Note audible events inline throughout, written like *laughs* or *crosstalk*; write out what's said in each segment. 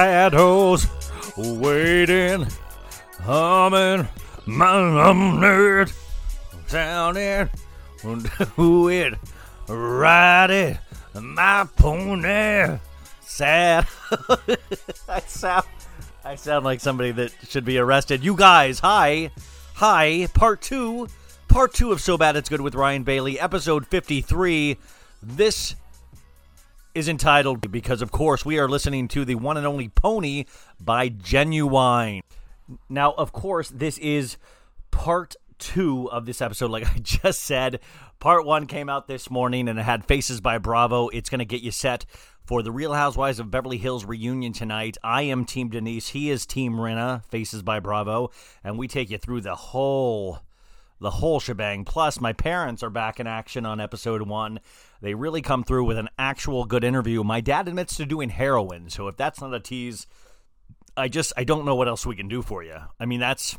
Shadows waiting, humming, my it, sounding, do it, ride it, my pony, sad. *laughs* I sound, I sound like somebody that should be arrested. You guys, hi, hi, part two, part two of So Bad It's Good with Ryan Bailey, episode fifty-three. This is entitled because, of course, we are listening to the one and only Pony by Ginuwine. Now, of course, this is part two of this episode. *laughs* Like I just said, part one came out this morning and it had Faces by Bravo. It's going to get you set for the Real Housewives of Beverly Hills reunion tonight. I am Team Denise. He is Team Rinna, Faces by Bravo. And we take you through the whole the whole shebang. Plus, my parents are back in action on episode one. They really come through with an actual good interview. My dad admits to doing heroin, so if that's not a tease, I just I don't know what else we can do for you. I mean, that's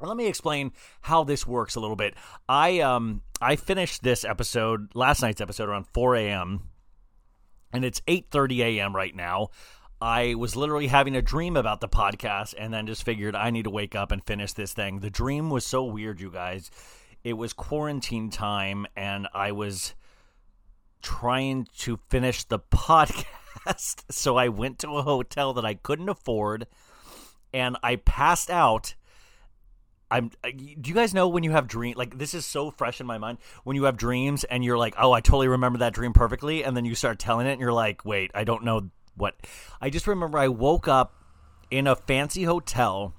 let me explain how this works a little bit. I um I finished this episode last night's episode around 4 a.m. and it's 8:30 a.m. right now. I was literally having a dream about the podcast and then just figured I need to wake up and finish this thing. The dream was so weird, you guys. It was quarantine time and I was trying to finish the podcast. *laughs* so I went to a hotel that I couldn't afford and I passed out. I'm uh, do you guys know when you have dream like this is so fresh in my mind when you have dreams and you're like, "Oh, I totally remember that dream perfectly." And then you start telling it and you're like, "Wait, I don't know what I just remember I woke up in a fancy hotel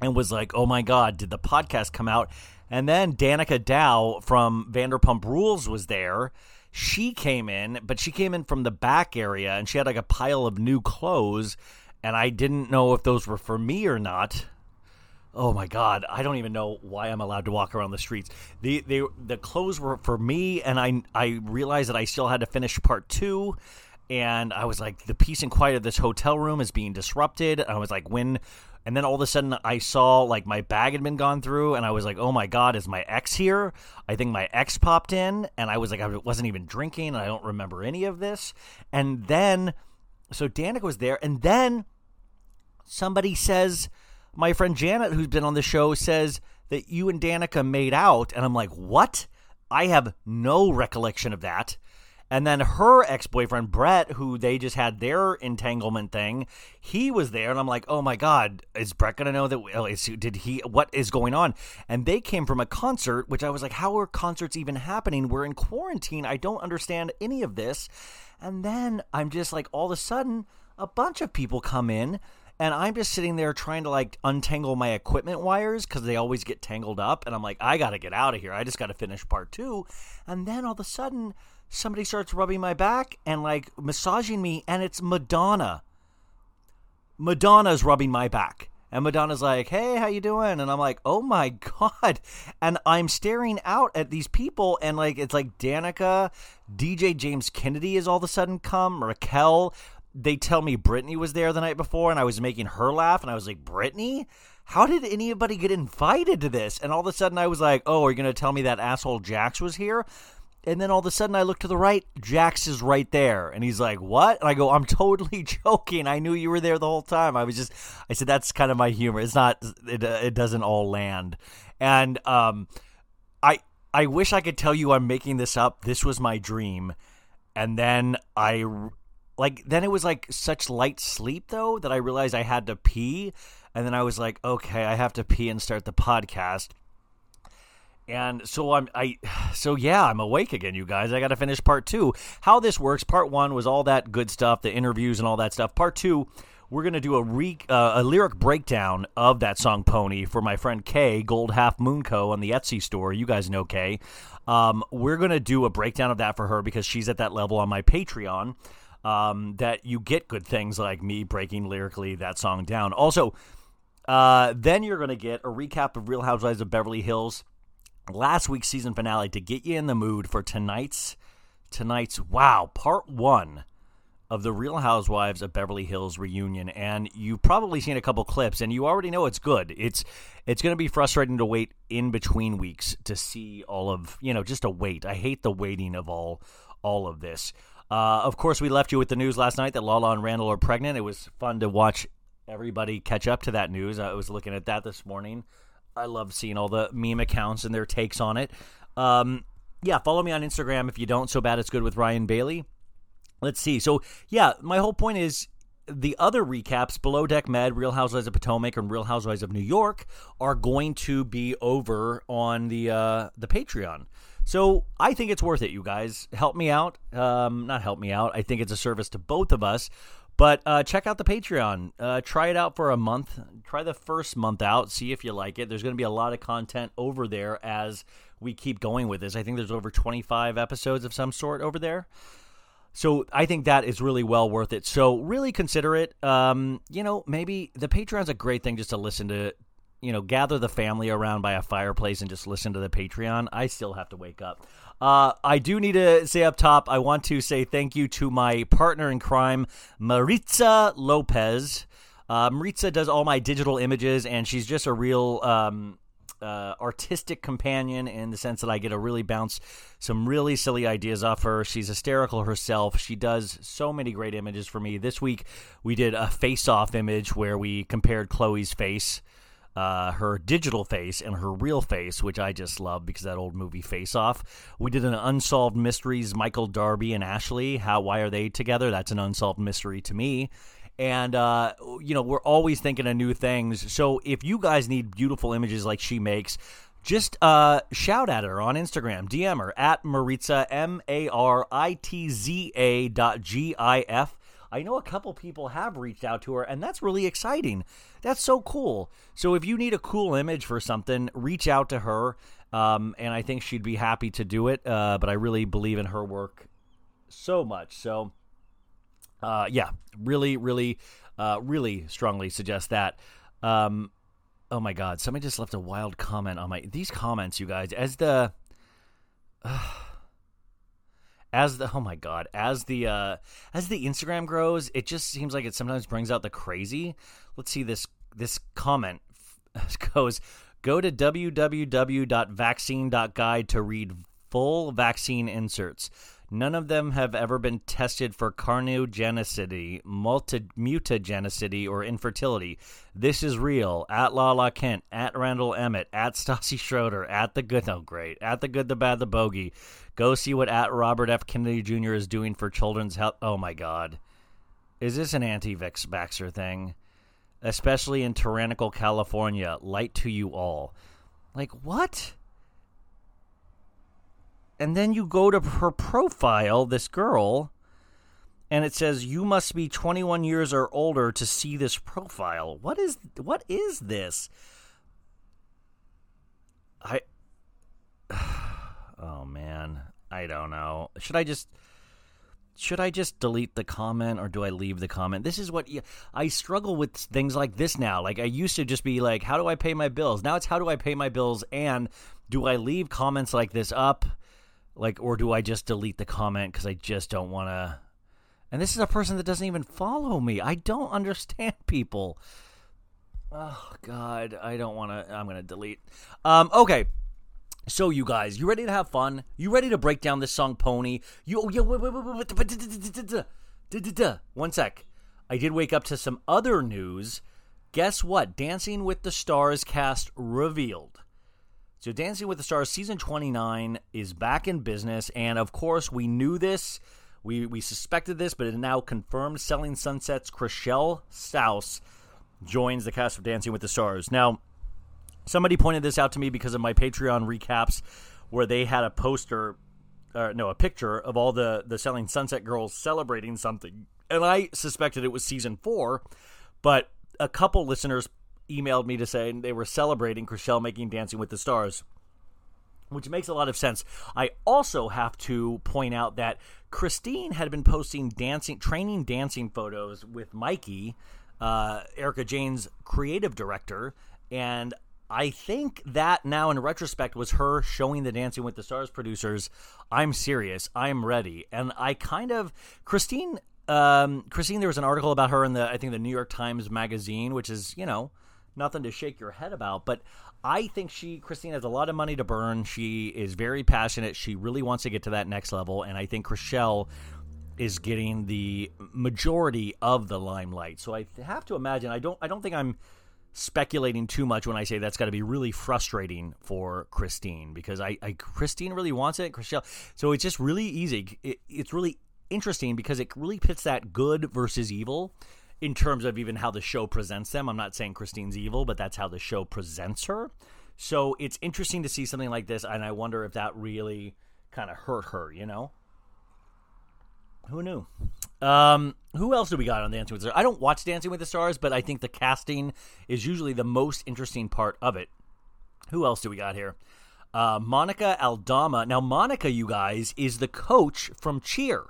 and was like, "Oh my god, did the podcast come out?" And then Danica Dow from Vanderpump Rules was there. She came in, but she came in from the back area and she had like a pile of new clothes and I didn't know if those were for me or not. Oh my god, I don't even know why I'm allowed to walk around the streets. The the the clothes were for me and I I realized that I still had to finish part 2 and I was like, the peace and quiet of this hotel room is being disrupted. I was like, when, and then all of a sudden I saw like my bag had been gone through, and I was like, oh my god, is my ex here? I think my ex popped in, and I was like, I wasn't even drinking, and I don't remember any of this. And then, so Danica was there, and then somebody says, my friend Janet, who's been on the show, says that you and Danica made out, and I'm like, what? I have no recollection of that. And then her ex boyfriend, Brett, who they just had their entanglement thing, he was there. And I'm like, oh my God, is Brett going to know that? Oh, is, did he, what is going on? And they came from a concert, which I was like, how are concerts even happening? We're in quarantine. I don't understand any of this. And then I'm just like, all of a sudden, a bunch of people come in and I'm just sitting there trying to like untangle my equipment wires because they always get tangled up. And I'm like, I got to get out of here. I just got to finish part two. And then all of a sudden, somebody starts rubbing my back and like massaging me, and it's Madonna. Madonna's rubbing my back. And Madonna's like, "Hey, how you doing?" And I'm like, "Oh my *laughs* god!" And I'm staring out at these people, and like it's like Danica, DJ James Kennedy is all of a sudden come, Raquel, they tell me Brittany was there the night before and I was making her laugh and I was like, Brittany? How did anybody get invited to this? And all of a sudden I was like, oh, are you going to tell me that asshole Jax was here? And then all of a sudden I look to the right, Jax is right there. And he's like, What? And I go, I'm totally *laughs* joking. I knew you were there the whole time. I was just, I said, That's kind of my humor. It's not, it, it doesn't all land. And um, I, I wish I could tell you I'm making this up. This was my dream. And then I, like, then it was like such light sleep though that I realized I had to pee. And then I was like, okay, I have to pee and start the podcast and so I'm I *sighs* so yeah, I'm awake again, you guys. I got to finish part 2. How this works, part 1 was all that good stuff, the interviews and all that stuff. Part 2, we're going to do a re, uh, a lyric breakdown of that song Pony for my friend Kaye, Gold Half Moon Co on the Etsy store. You guys know Kaye. Um, we're going to do a breakdown of that for her because she's at that level on my Patreon. Um, that you get good things like me breaking lyrically that song down. Also, uh, then you're going to get a recap of Real Housewives of Beverly Hills last week's season finale to get you in the mood for tonight's tonight's wow part one of the Real Housewives of Beverly Hills reunion, and you've probably seen a couple clips, and you already know it's good. It's it's going to be frustrating to wait in between weeks to see all of you know just a wait. I hate the waiting of all all of this. Uh, of course, we left you with the news last night that Lala and Randall are pregnant. It was fun to watch everybody catch up to that news. I was looking at that this morning. I love seeing all the meme accounts and their takes on it. Um, yeah, follow me on Instagram if you don't. So bad it's good with Ryan Bailey. Let's see. So yeah, my whole point is the other recaps, Below Deck Med, Real Housewives of Potomac, and Real Housewives of New York, are going to be over on the uh, the Patreon. So I think it's worth it, you guys. Help me out. Um, not help me out. I think it's a service to both of us. But uh, check out the Patreon. Uh, try it out for a month. Try the first month out. See if you like it. There's going to be a lot of content over there as we keep going with this. I think there's over 25 episodes of some sort over there. So I think that is really well worth it. So really consider it. Um, you know, maybe the Patreon's a great thing just to listen to. You know, gather the family around by a fireplace and just listen to the Patreon. I still have to wake up. Uh, I do need to say up top, I want to say thank you to my partner in crime, Maritza Lopez. Uh, Maritza does all my digital images, and she's just a real um, uh, artistic companion in the sense that I get to really bounce some really silly ideas off her. She's hysterical herself. She does so many great images for me. This week, we did a face off image where we compared Chloe's face uh, her digital face and her real face, which I just love because that old movie Face Off. We did an Unsolved Mysteries, Michael Darby and Ashley. How, why are they together? That's an unsolved mystery to me. And, uh, you know, we're always thinking of new things. So if you guys need beautiful images like she makes, just uh, shout at her on Instagram, DM her at Maritza, M A R I T Z A dot G I F. I know a couple people have reached out to her, and that's really exciting. That's so cool. So if you need a cool image for something, reach out to her, um, and I think she'd be happy to do it. Uh, but I really believe in her work so much. So, uh, yeah, really, really, uh, really strongly suggest that. Um, oh my God, somebody just left a wild comment on my these comments, you guys. As the *sighs* as the oh my god as the uh as the instagram grows it just seems like it sometimes brings out the crazy. Let's see this this comment *laughs* goes go to www.vaccine.guide to read full vaccine inserts None of them have ever been tested for carcinogenicity, multi- mutagenicity, or infertility. This is real. At Lala Kent, at Randall Emmett, at *laughs* Stassi Schroeder, at the good, oh great, at the good, the bad, the bogey. Go see what at Robert F. Kennedy Jr. is doing for children's health. Oh my God, is this an anti-vaxxer thing? Especially in tyrannical California. Light to you all. Like what? And then you go to her profile, this girl, and it says you must be 21 years or older to see this profile. What is what is this? I *sighs* Oh man, I don't know. Should I just should I just delete the comment or do I leave the comment? This is what I struggle with things like this now. Like I used to just be like, how do I pay my bills? Now it's how do I pay my bills and do I leave comments like this up? Like, or do I just delete the comment because I just don't want to? And this is a person that doesn't even follow me. I don't understand people. Oh God, I don't want to. I'm gonna delete. Um, okay. So you guys, you ready to have fun? You ready to break down this song, Pony? You, oh, yeah, wait, wait, wait, wait, one sec. I did wake up to some other news. Guess what? Dancing with the Stars cast revealed. So, Dancing with the Stars season 29 is back in business, and of course, we knew this. We we suspected this, but it now confirmed. Selling Sunset's Chrishell Stause joins the cast of Dancing with the Stars. Now, somebody pointed this out to me because of my Patreon recaps, where they had a poster, or no, a picture of all the the Selling Sunset girls celebrating something, and I suspected it was season four, but a couple listeners emailed me to say they were celebrating Chrishell making Dancing with the Stars which makes a lot of sense. I also have to point out that Christine had been posting dancing, training dancing photos with Mikey, uh, Erika Jayne's creative director, and I think that now in retrospect was her showing the Dancing with the Stars producers, I'm serious, I'm ready, and I kind of Christine. Um, Christine, there was an article about her in the I think the New York Times Magazine, which is you know nothing to shake your head about. But I think she, Christine, has a lot of money to burn. She is very passionate. She really wants to get to that next level. And I think Chrishell is getting the majority of the limelight. So I have to imagine. I don't. I don't think I'm speculating too much when I say that's got to be really frustrating for Christine because I, I Christine really wants it. Chrishell. So it's just really easy. It, it's really interesting because it really pits that good versus evil in terms of even how the show presents them. I'm not saying Christine's evil, but that's how the show presents her. So it's interesting to see something like this, and I wonder if that really kind of hurt her, you know? Who knew? Um, who else do we got on Dancing with the Stars? I don't watch Dancing with the Stars, but I think the casting is usually the most interesting part of it. Who else do we got here? Uh, Monica Aldama. Now, Monica, you guys, is the coach from Cheer.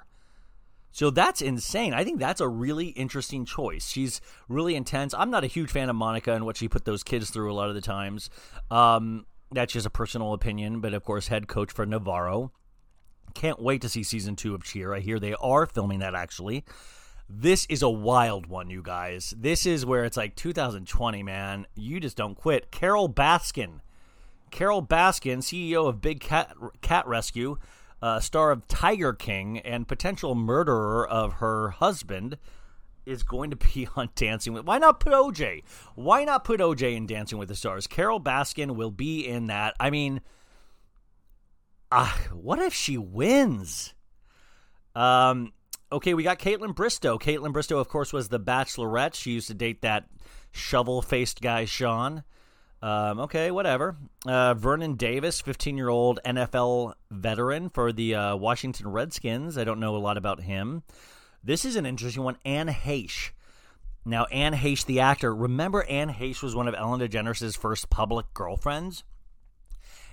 So that's insane. I think that's a really interesting choice. She's really intense. I'm not a huge fan of Monica and what she put those kids through a lot of the times. Um, that's just a personal opinion, but of course, head coach for Navarro. Can't wait to see season two of Cheer. I hear they are filming that actually. This is a wild one, you guys. This is where it's like 2020, man. You just don't quit. Carole Baskin. Carole Baskin, CEO of Big Cat, Cat Rescue uh, star of Tiger King and potential murderer of her husband, is going to be *laughs* on Dancing with. Why not put OJ? Why not put OJ in Dancing with the Stars? Carole Baskin will be in that. I mean, uh, what if she wins? Um. Okay, we got Kaitlyn Bristowe. Kaitlyn Bristowe, of course, was the Bachelorette. She used to date that shovel-faced guy, Sean. Um, okay, whatever. Uh, Vernon Davis, 15 year old NFL veteran for the uh, Washington Redskins. I don't know a lot about him. This is an interesting one. Anne Heche. Now, Anne Heche, the actor, remember Anne Heche was one of Ellen DeGeneres' first public girlfriends?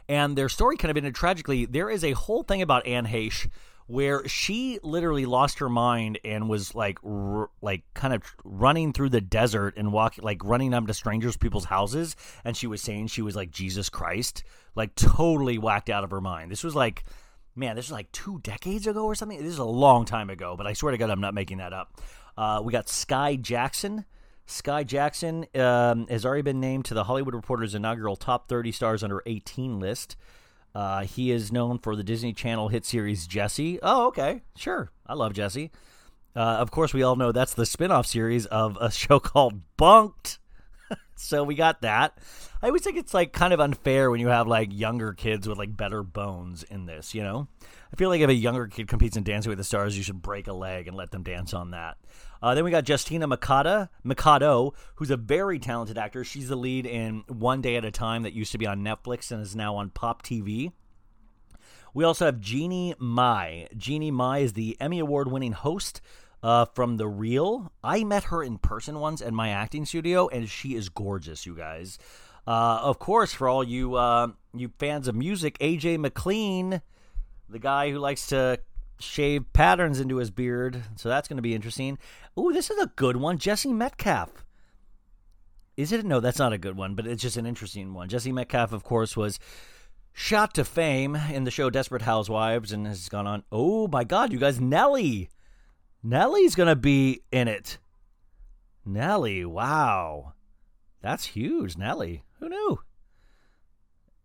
And their story kind of ended tragically. There is a whole thing about Anne Heche where she literally lost her mind and was like r- like kind of running through the desert and walking like running up to strangers people's houses. And she was saying she was like Jesus Christ like totally whacked out of her mind. This was like man this was like two decades ago or something. This is a long time ago but I swear to God I'm not making that up. Uh, we got Skai Jackson. Skai Jackson um, has already been named to the Hollywood Reporter's inaugural top 30 stars under 18 list uh, he is known for the Disney Channel hit series Jessie. Oh, okay. Sure. I love Jessie. Uh, of course, we all know that's the spin off series of a *laughs* show called Bunk'd. *laughs* so we got that. I always think it's like kind of unfair when you have like younger kids with like better bones in this, you know? I feel like if a younger kid competes in Dancing with the Stars, you should break a leg and let them dance on that. Uh, then we got Justina Machado, Mikado, who's a very talented actor. She's the lead in One Day at a Time that used to be on Netflix and is now on Pop TV. We also have Jeannie Mai. Jeannie Mai is the Emmy Award winning host uh, from The Real. I met her in person once at my acting studio, and she is gorgeous, you guys. Uh, of course, for all you uh, you fans of music, AJ McLean the guy who likes to shave patterns into his beard. So that's going to be interesting. Ooh, this is a good one. Jesse Metcalfe. Is it? No, that's not a good one, but it's just an interesting one. Jesse Metcalfe, of course, was shot to fame in the show Desperate Housewives and has gone on. Oh my God, you guys, Nelly. Nelly's gonna be in it. Nelly, wow, that's huge. Nelly, who knew?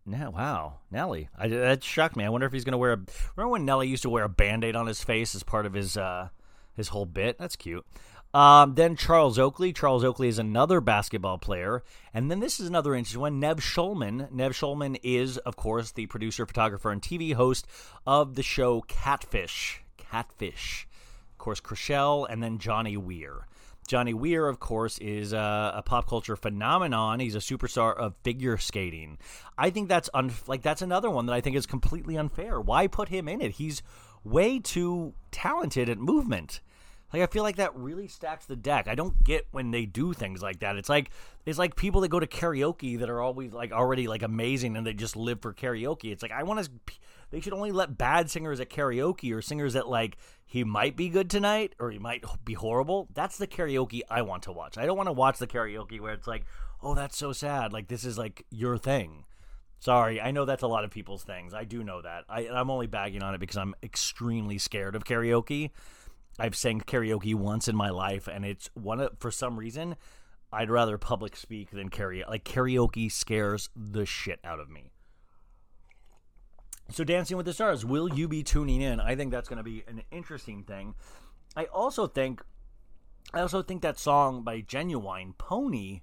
Now, wow, Nelly, I, that shocked me. I wonder if he's gonna wear a. Remember when Nelly used to wear a band-aid on his face as part of his uh, his whole bit? That's cute. Um, then Charles Oakley. Charles Oakley is another basketball player. And then this is another interesting one. Nev Schulman. Nev Schulman is, of course, the producer, photographer, and TV host of the show Catfish. Catfish. Of course, Chrishell and then Johnny Weir. Johnny Weir, of course, is a, a, pop culture phenomenon. He's a superstar of figure skating. I think that's un- like that's another one that I think is completely unfair. Why put him in it? He's way too talented at movement. Like I feel like that really stacks the deck. I don't get when they do things like that. It's like it's like people that go to karaoke that are always like already like amazing and they just live for karaoke. It's like I want to they should only let bad singers at karaoke or singers that like he might be good tonight or he might be horrible. That's the karaoke I want to watch. I don't want to watch the karaoke where it's like, "Oh, that's so sad." Like this is like your thing. Sorry, I know that's a lot of people's things. I do know that. I, I'm only bagging on it because I'm extremely scared of karaoke. I've sang karaoke once in my life, and it's one of, for some reason I'd rather public speak than karaoke. Like karaoke scares the shit out of me. So, Dancing with the Stars, will you be tuning in? I think that's going to be an interesting thing. I also think, I also think that song by Ginuwine Pony,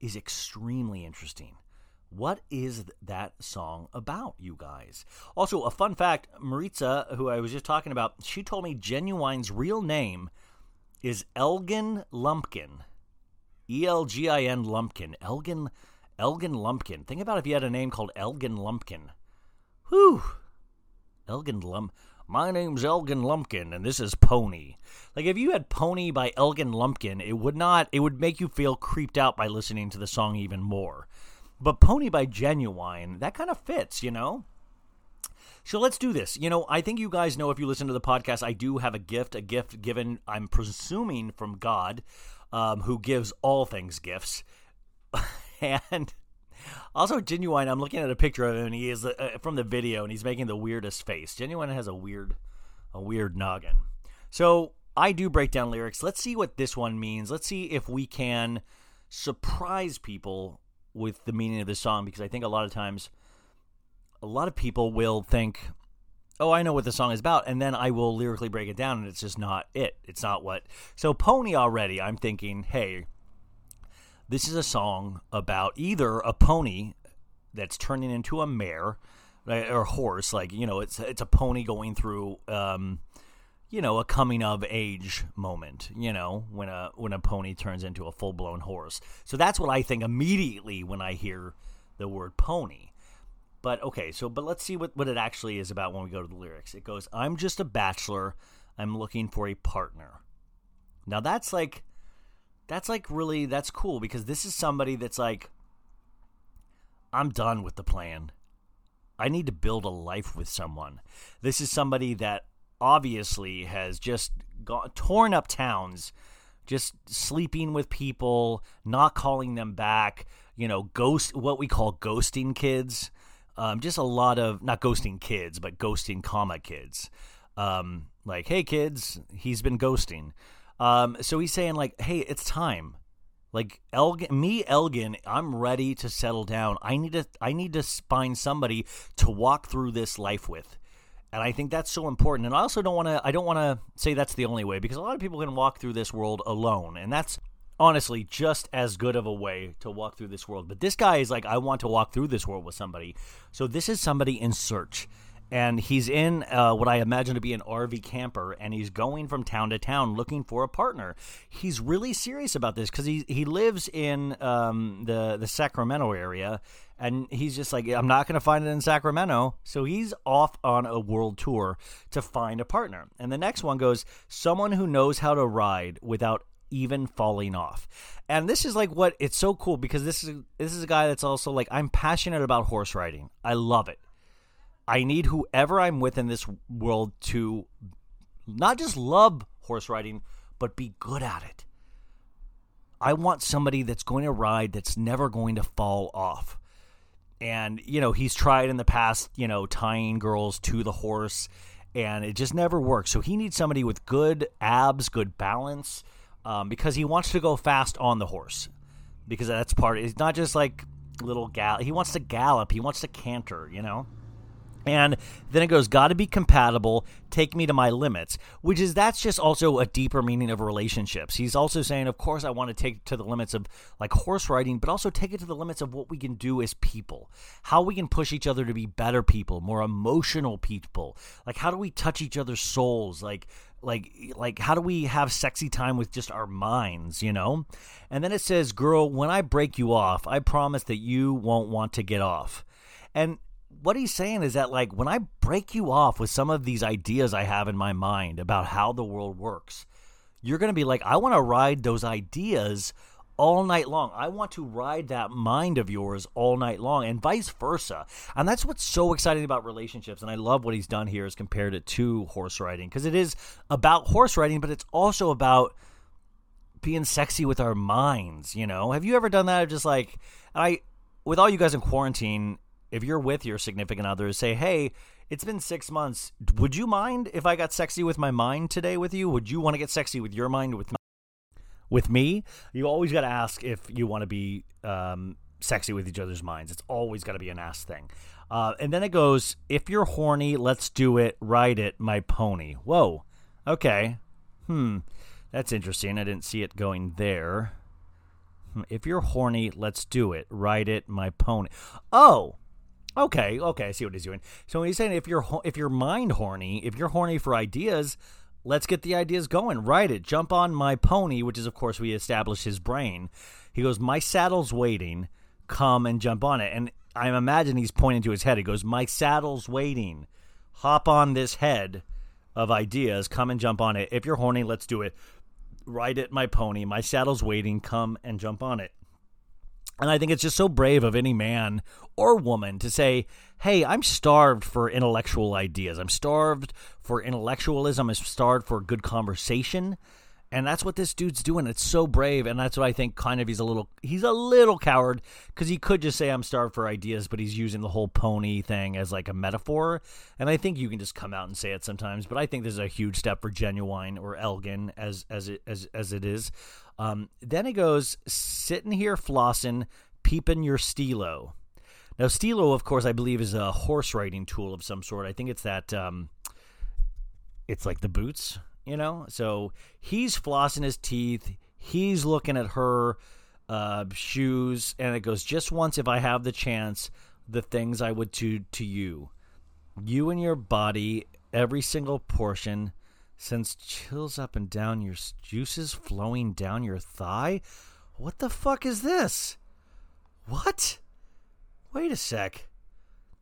is extremely interesting. What is that song about, you guys? Also, a fun fact Maritza, who I was just talking about, she told me Ginuwine's real name is Elgin Lumpkin. E L G I N Lumpkin. Elgin, Elgin Lumpkin. Think about if you had a name called Elgin Lumpkin. Whew. Elgin Lump. My name's Elgin Lumpkin, and this is Pony. Like, if you had Pony by Elgin Lumpkin, it would not, it would make you feel creeped out by listening to the song even more. But Pony by Ginuwine, that kind of fits, you know? So let's do this. You know, I think you guys know if you listen to the podcast, I do have a gift, a gift given, I'm presuming, from God, um, who gives all things gifts. *laughs* and also, Ginuwine, I'm looking at a picture of him, and he is uh, from the video, and he's making the weirdest face. Ginuwine has a weird, a weird noggin. So I do break down lyrics. Let's see what this one means. Let's see if we can surprise people with the meaning of the song because I think a lot of times a lot of people will think, "Oh, I know what the song is about," and then I will lyrically break it down and it's just not it. It's not what. So Pony already, I'm thinking, "Hey, this is a song about either a pony that's turning into a mare or a horse, like, you know, it's it's a pony going through um you know, a coming of age moment, you know, when a when a pony turns into a full-blown horse. So that's what I think immediately when I hear the word pony. But okay, so but let's see what what it actually is about when we go to the lyrics. It goes, "I'm just a bachelor. I'm looking for a partner." Now that's like that's like really that's cool because this is somebody that's like I'm done with the plan. I need to build a life with someone. This is somebody that obviously has just gone, torn up towns, just sleeping with people, not calling them back, you know, ghost what we call ghosting kids. Um, just a lot of not ghosting kids, but ghosting comma kids. Um, like, hey kids, he's been ghosting. Um, so he's saying like, hey, it's time. Like Elgin, me, Elgin, I'm ready to settle down. I need to, I need to find somebody to walk through this life with and I think that's so important. And I also don't want to I don't want to say that's the only way because a lot of people can walk through this world alone, and that's honestly just as good of a way to walk through this world. But this guy is like I want to walk through this world with somebody. So this is somebody in search. And he's in uh, what I imagine to be an RV camper, and he's going from town to town looking for a partner. He's really serious about this because he he lives in um, the the Sacramento area, and he's just like, I'm not going to find it in Sacramento. So he's off on a world tour to find a partner. And the next one goes, someone who knows how to ride without even falling off. And this is like what it's so cool because this is this is a guy that's also like I'm passionate about horse riding. I love it. I need whoever I'm with in this world to not just love horse riding, but be good at it. I want somebody that's going to ride that's never going to fall off and you know he's tried in the past you know tying girls to the horse and it just never works. So he needs somebody with good abs, good balance, um, because he wants to go fast on the horse. Because that's part. It's not just like little gal. He wants to gallop. He wants to canter. You know. And then it goes, got to be compatible, take me to my limits, which is that's just also a deeper meaning of relationships. He's also saying, of course, I want to take to the limits of like horse riding, but also take it to the limits of what we can do as people, how we can push each other to be better people, more emotional people. Like, how do we touch each other's souls? Like, like like how do we have sexy time with just our minds you know and then it says girl when i break you off i promise that you won't want to get off and what he's saying is that like when I break you off with some of these ideas I have in my mind about how the world works, you're going to be like, I want to ride those ideas all night long. I want to ride that mind of yours all night long, and vice versa. And that's what's so exciting about relationships. And I love what he's done here is compared it to horse riding because it is about horse riding, but it's also about being sexy with our minds. You know, have you ever done that? Just like I, with all you guys in quarantine, if you're with your significant other, say, hey, it's been six months. Would you mind if I got sexy with my mind today with you? Would you want to get sexy with your mind with my, with me? You always got to ask if you want to be um, sexy with each other's minds. It's always got to be an ass thing. Uh, and then it goes, if you're horny, let's do it. Ride it, my pony. Whoa. Okay. Hmm. That's interesting. I didn't see it going there. Hmm, if you're horny, let's do it. Ride it, my pony. Oh, Okay, okay, I see what he's doing. So he's saying if you're if you're mind horny, if you're horny for ideas, let's get the ideas going. Write it. Jump on my pony, which is of course we establish his brain. He goes, "My saddle's waiting. Come and jump on it." And I imagine he's pointing to his head. He goes, "My saddle's waiting. Hop on this head of ideas. Come and jump on it. If you're horny, let's do it. Ride it, my pony. My saddle's waiting. Come and jump on it." And I think it's just so brave of any man or woman to say, hey, I'm starved for intellectual ideas. I'm starved for intellectualism. I'm starved for good conversation. And that's what this dude's doing. It's so brave, and that's what I think. Kind of, he's a little, he's a little coward because he could just say I'm starved for ideas, but he's using the whole pony thing as like a metaphor. And I think you can just come out and say it sometimes. But I think this is a huge step for Ginuwine or Elgin as as it as as it is. Um, then it goes sitting here flossing, peeping your steelo. Now, steelo, of course, I believe is a horse riding tool of some sort. I think it's that. Um, it's like the boots you know? So he's flossing his teeth. He's looking at her uh, shoes, and it goes, Just once, if I have the chance, the things I would do to you. You and your body, every single portion, sends chills up and down your juices flowing down your thigh. What the fuck is this? What? Wait a sec.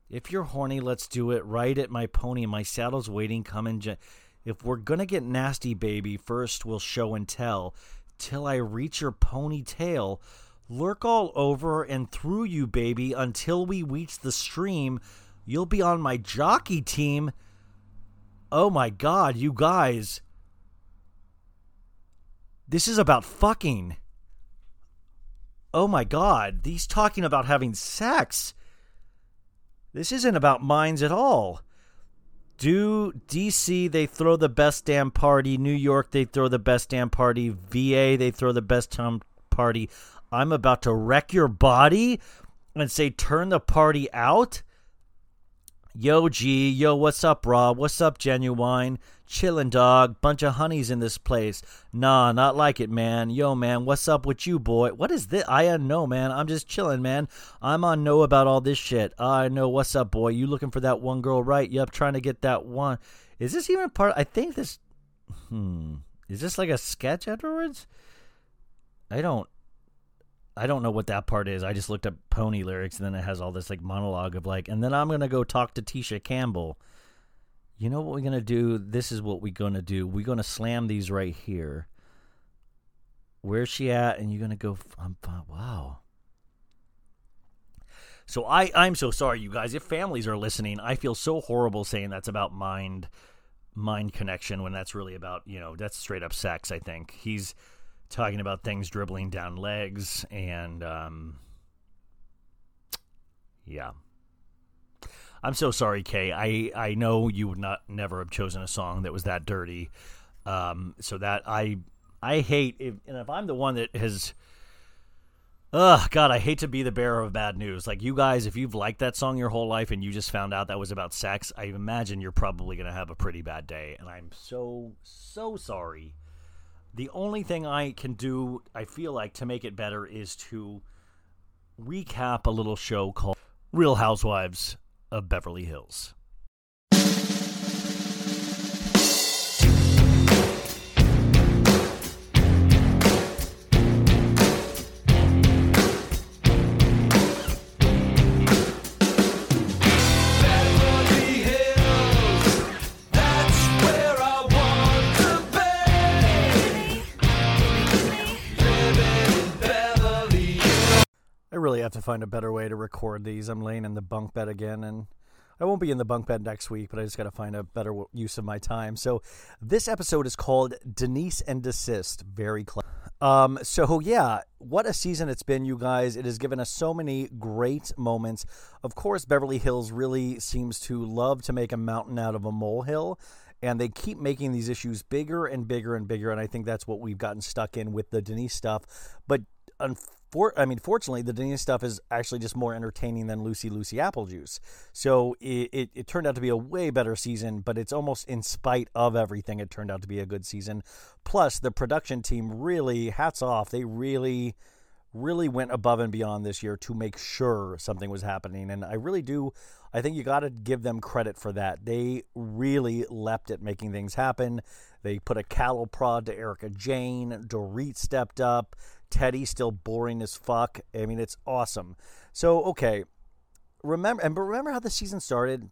If you're horny, let's do it. Right at my pony. My saddle's waiting. Come and. If we're gonna get nasty, baby, first we'll show and tell. Till I reach your ponytail. Lurk all over and through you, baby, until we reach the stream. You'll be on my jockey team. Oh my god, you guys. This is about fucking. Oh my god, he's talking about having sex. This isn't about minds at all do DC they throw the best damn party, New York they throw the best damn party, VA they throw the best damn party. I'm about to wreck your body and say turn the party out. Yo G, yo what's up Rob? What's up Ginuwine? Chillin' dog, bunch of honeys in this place. Nah, not like it, man. Yo, man, what's up with you, boy? What is this? I know, man. I'm just chillin', man. I'm on know about all this shit. I know. What's up, boy? You looking for that one girl, right? Yep, trying to get that one. Is this even part? I think this. Hmm. Is this like a sketch afterwards? I don't. I don't know what that part is. I just looked up pony lyrics, and then it has all this like monologue of like, and then I'm gonna go talk to Tisha Campbell you know what we're to do? This is what we're to do. We're to slam these right here. Where's she at? And you're to go, I'm, fine. wow. So I, I'm so sorry, you guys. If families are listening, I feel so horrible saying that's about mind, mind connection when that's really about, you know, that's straight up sex, I think. He's talking about things dribbling down legs and, um, yeah. I'm so sorry, Kaye. I I know you would not never have chosen a song that was that dirty. Um, so that I I hate if, and if I'm the one that has. Ugh, God, I hate to be the bearer of bad news. Like, you guys, if you've liked that song your whole life and you just found out that was about sex, I imagine you're probably to have a pretty bad day. And I'm so, so sorry. The only thing I can do, I feel like, to make it better is to recap a little show called Real Housewives of Beverly Hills. Really have to find a better way to record these. I'm laying in the bunk bed again, and I won't be in the bunk bed next week, but I just got to find a better use of my time. So, this episode is called Denise and Desist. Very clever. Um, so yeah, what a season it's been, you guys. It has given us so many great moments. Of course, Beverly Hills really seems to love to make a mountain out of a molehill. And they keep making these issues bigger and bigger and bigger. And I think that's what we've gotten stuck in with the Denise stuff. But unfor- I mean, fortunately, the Denise stuff is actually just more entertaining than Lucy Lucy Apple Juice. So it, it, it turned out to be a way better season, but it's almost in spite of everything, it turned out to be a good season. Plus, the production team really, hats off, they really really went above and beyond this year to make sure something was happening. And I really do, I think you got to give them credit for that. They really leapt at making things happen. They put a cattle prod to Erika Jayne. Dorit stepped up. Teddi still boring as fuck. I mean, it's awesome. So, okay. Remember, and remember how the season started?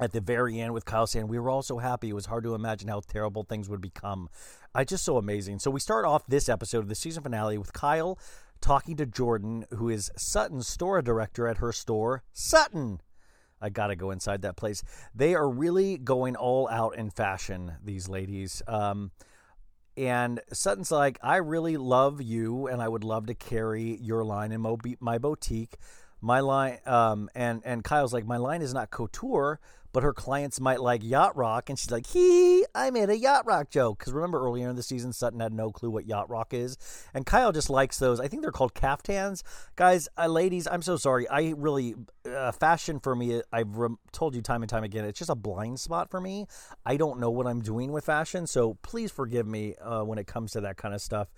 at the very end with Kyle saying we were all so happy. It was hard to imagine how terrible things would become. I just so amazing. So we start off this episode of the season finale with Kyle talking to Jordan, who is Sutton's store director at her store, Sutton. I gotta go inside that place. They are really going all out in fashion, these ladies. Um, and Sutton's like, I really love you, and I would love to carry your line in my boutique. My line, um, and and Kyle's like, my line is not couture, but her clients might like yacht rock. And she's like, he, I made a yacht rock joke. Because remember earlier in the season, Sutton had no clue what yacht rock is. And Kyle just likes those. I think they're called caftans. Guys, uh, ladies, I'm so sorry. I really, uh, fashion for me, I've re- told you time and time again, it's just a blind spot for me. I don't know what I'm doing with fashion. So please forgive me uh, when it comes to that kind of stuff.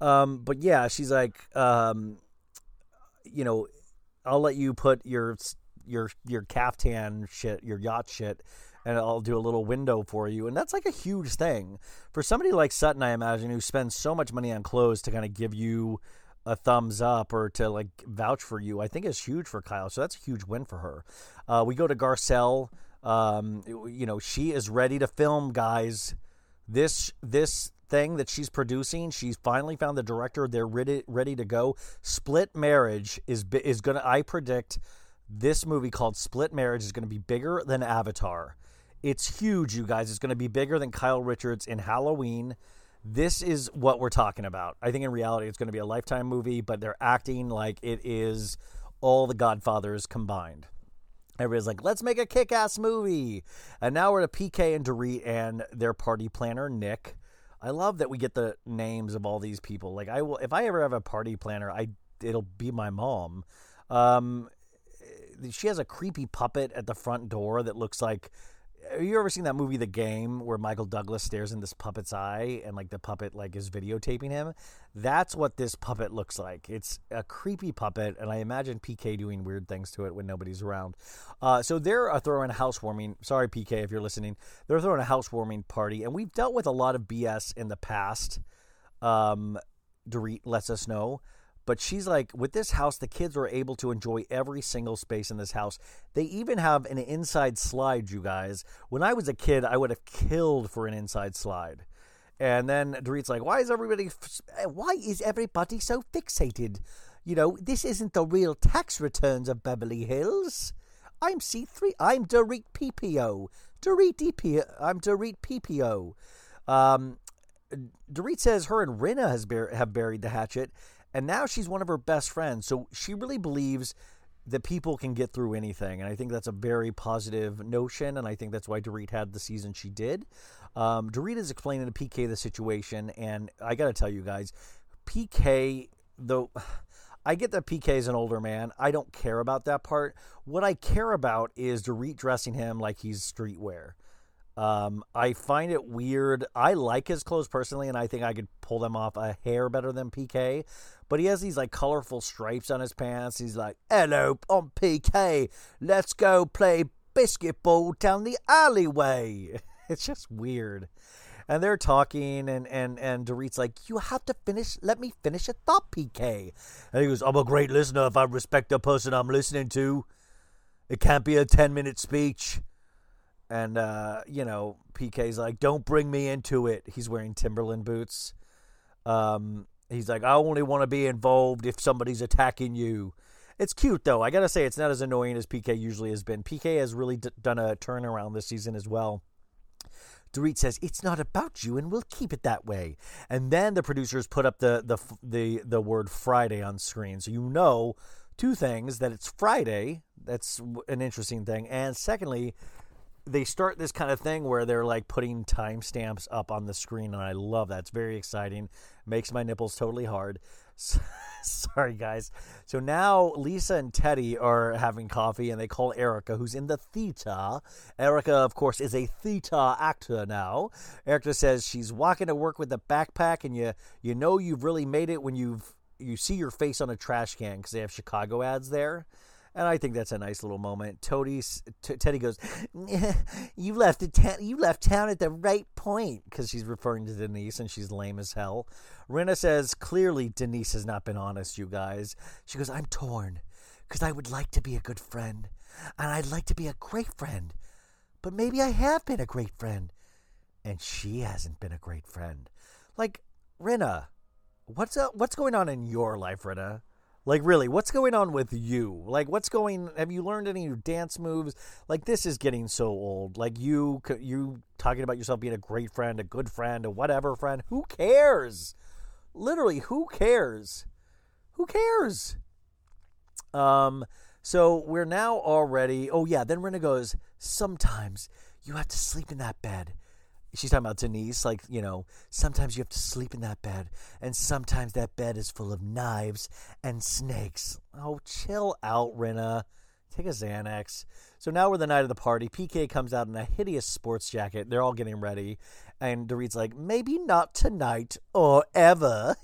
Um, but yeah, she's like, um, you know, I'll let you put your your your caftan shit, your yacht shit, and I'll do a little window for you. And that's like a huge thing for somebody like Sutton, I imagine, who spends so much money on clothes to kind of give you a thumbs up or to like vouch for you. I think is huge for Kyle. So that's a huge win for her. Uh, we go to Garcelle. Um, you know, she is ready to film, guys. This this thing that she's producing, she's finally found the director. They're ready ready to go. Split Marriage is is gonna. I predict this movie called Split Marriage is going to be bigger than Avatar. It's huge, you guys. It's going to be bigger than Kyle Richards in Halloween. This is what we're talking about. I think in reality, it's going to be a lifetime movie, but they're acting like it is all the Godfathers combined. Everybody's like, let's make a kick ass movie. And now we're to PK and Dorit and their party planner, Nick. I love that we get the names of all these people. Like I will if I ever have a party planner, I it'll be my mom. Um, she has a creepy puppet at the front door that looks like have you ever seen that movie The Game where Michael Douglas stares in this puppet's eye and like the puppet like is videotaping him? That's what this puppet looks like. It's a creepy puppet, and I imagine PK doing weird things to it when nobody's around. Uh, so they're uh, throwing a housewarming. Sorry, PK, if you're listening. They're throwing a housewarming party, and we've dealt with a lot of BS in the past. Um, Dorit lets us know. But she's like, with this house, the kids are able to enjoy every single space in this house. They even have an inside slide, you guys. When I was a kid, I would have killed for an inside slide. And then Dorit's like, why is everybody, why is everybody so fixated? You know, this isn't the real tax returns of Beverly Hills. I'm C3. I'm Dorit PPO. Dorit DP. I'm Dorit PPO. Um, Dorit says her and Rinna has have buried the hatchet, and now she's one of her best friends. So she really believes that people can get through anything. And I think that's a very positive notion. And I think that's why Dorit had the season she did. Um, Dorit is explaining to PK the situation. And I got to tell you guys, PK, though. *sighs* I get that PK is an older man. I don't care about that part. What I care about is Dorit dressing him like he's streetwear. Um, I find it weird. I like his clothes personally, and I think I could pull them off a hair better than PK. But he has these like colorful stripes on his pants. He's like, "Hello, I'm PK. Let's go play basketball down the alleyway." *laughs* it's just weird. And they're talking, and and and Dorit's like, "You have to finish. Let me finish a thought, PK." And he goes, "I'm a great listener. If I respect the person I'm listening to, it can't be a ten minute speech." And uh, you know, PK's like, "Don't bring me into it." He's wearing Timberland boots. Um, he's like, "I only want to be involved if somebody's attacking you." It's cute though. I gotta say, it's not as annoying as PK usually has been. PK has really d- done a turnaround this season as well. Dorit says it's not about you, and we'll keep it that way. And then the producers put up the the the the word Friday on screen, so you know two things: that it's Friday. That's an interesting thing, and secondly, they start this kind of thing where they're like putting timestamps up on the screen, and I love that. It's very exciting. Makes my nipples totally hard. *laughs* Sorry, guys. So now Lisa and Teddi are having coffee, and they call Erika, who's in the theta. Erika, of course, is a theta actor now. Erika says she's walking to work with a backpack, and you you know you've really made it when you've you see your face on a trash can because they have Chicago ads there. And I think that's a nice little moment. Tony, t- Teddi goes, *laughs* "You left the ta- you left town at the right point," because she's referring to Denise and she's lame as hell. Rinna says, "Clearly, Denise has not been honest, you guys." She goes, "I'm torn because I would like to be a good friend, and I'd like to be a great friend, but maybe I have been a great friend, and she hasn't been a great friend." Like Rinna, what's uh, what's going on in your life, Rinna? Like really, what's going on with you? Like what's going have you learned any new dance moves? Like this is getting so old. Like you you talking about yourself being a great friend, a good friend, a whatever friend. Who cares? Literally, who cares? Who cares? Um so we're now already Oh yeah, then Rinna goes, "Sometimes you have to sleep in that bed." She's talking about Denise, like, you know, sometimes you have to sleep in that bed, and sometimes that bed is full of knives and snakes. Oh, chill out, Rinna. Take a Xanax. So now we're the night of the party. PK comes out in a hideous sports jacket. They're all getting ready. And Dorit's like, maybe not tonight or ever.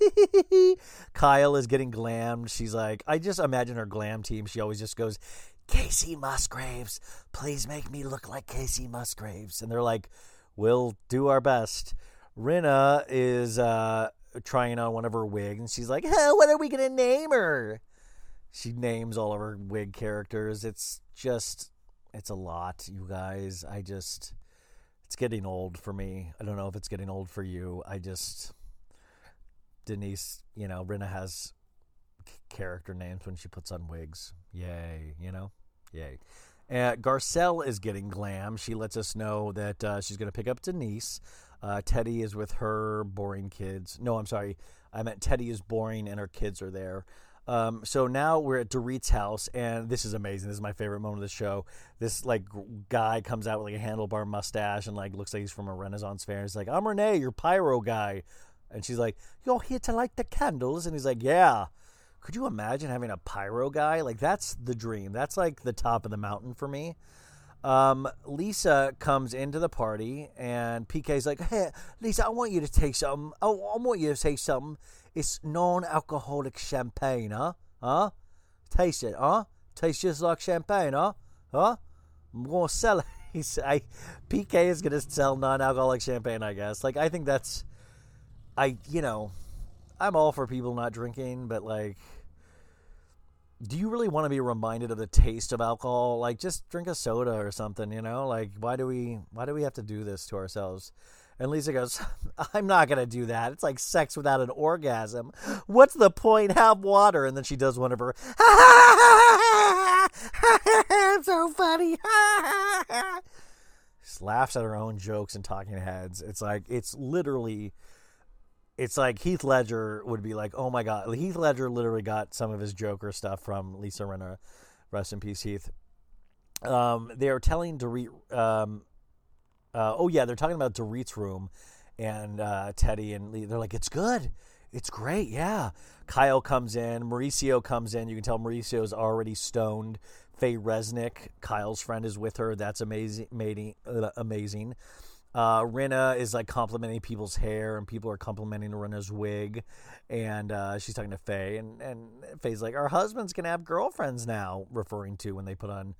*laughs* Kyle is getting glammed. She's like, I just imagine her glam team. She always just goes, Kacey Musgraves, please make me look like Kacey Musgraves. And they're like, we'll do our best. Rinna is uh, trying on one of her wigs, and she's like, hey, "What are we gonna name her?" She names all of her wig characters. It's just, it's a lot, you guys. I just, it's getting old for me. I don't know if it's getting old for you. I just, Denise, you know, Rinna has character names when she puts on wigs. Yay, you know, yay. Uh, Garcelle is getting glam. She lets us know that uh, she's going to pick up Denise. Uh, Teddi is with her boring kids. No, I'm sorry. I meant Teddi is boring and her kids are there. Um, so now we're at Dorit's house, and this is amazing. This is my favorite moment of the show. This like guy comes out with like a handlebar mustache and like looks like he's from a Renaissance fair. He's like, "I'm Renee, your pyro guy," and she's like, "You're here to light the candles," and he's like, "Yeah." Could you imagine having a pyro guy? Like that's the dream. That's like the top of the mountain for me. Um, Lisa comes into the party and PK's like, "Hey, Lisa, I want you to take some. I, I want you to take some. It's non-alcoholic champagne, huh? Huh? Taste it, huh? Tastes just like champagne, huh? Huh? I'm gonna sell it." *laughs* I, PK is gonna sell non-alcoholic champagne. I guess. Like I think that's, I you know, I'm all for people not drinking, but like, do you really want to be reminded of the taste of alcohol? Like, just drink a soda or something, you know? Like, why do we why do we have to do this to ourselves? And Lisa goes, *laughs* I'm not gonna do that. It's like sex without an orgasm. What's the point? Have water. And then she does one of her *laughs* so funny. *laughs* Just laughs at her own jokes and talking heads. It's like it's literally it's like Heath Ledger would be like, "Oh my god!" Heath Ledger literally got some of his Joker stuff from Lisa Rinna. Rest in peace, Heath. Um, they are telling Dorit. Um, uh, oh yeah, they're talking about Dorit's room, and uh, Teddi and Lee. They're like, "It's good, it's great." Yeah. Kyle comes in. Mauricio comes in. You can tell Mauricio's already stoned. Faye Resnick, Kyle's friend, is with her. That's amazing. Amazing. Uh, Rinna is like complimenting people's hair, and people are complimenting Rinna's wig. And uh, she's talking to Faye, and, and Faye's like, Our husbands can have girlfriends now, referring to when they put on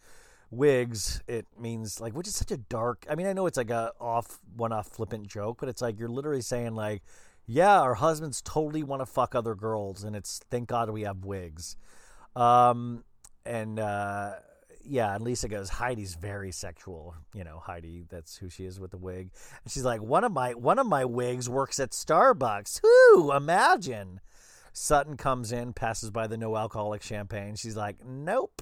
wigs. It means like, which is such a dark. I mean, I know it's like a off, one off flippant joke, but it's like you're literally saying, like, yeah, our husbands totally want to fuck other girls, and it's thank God we have wigs. Um, and uh, yeah, and Lisa goes, Heidi's very sexual. You know, Heidi, that's who she is with the wig. And she's like, one of my one of my wigs works at Starbucks. Whoo, imagine. Sutton comes in, passes by the no alcoholic champagne. She's like, nope.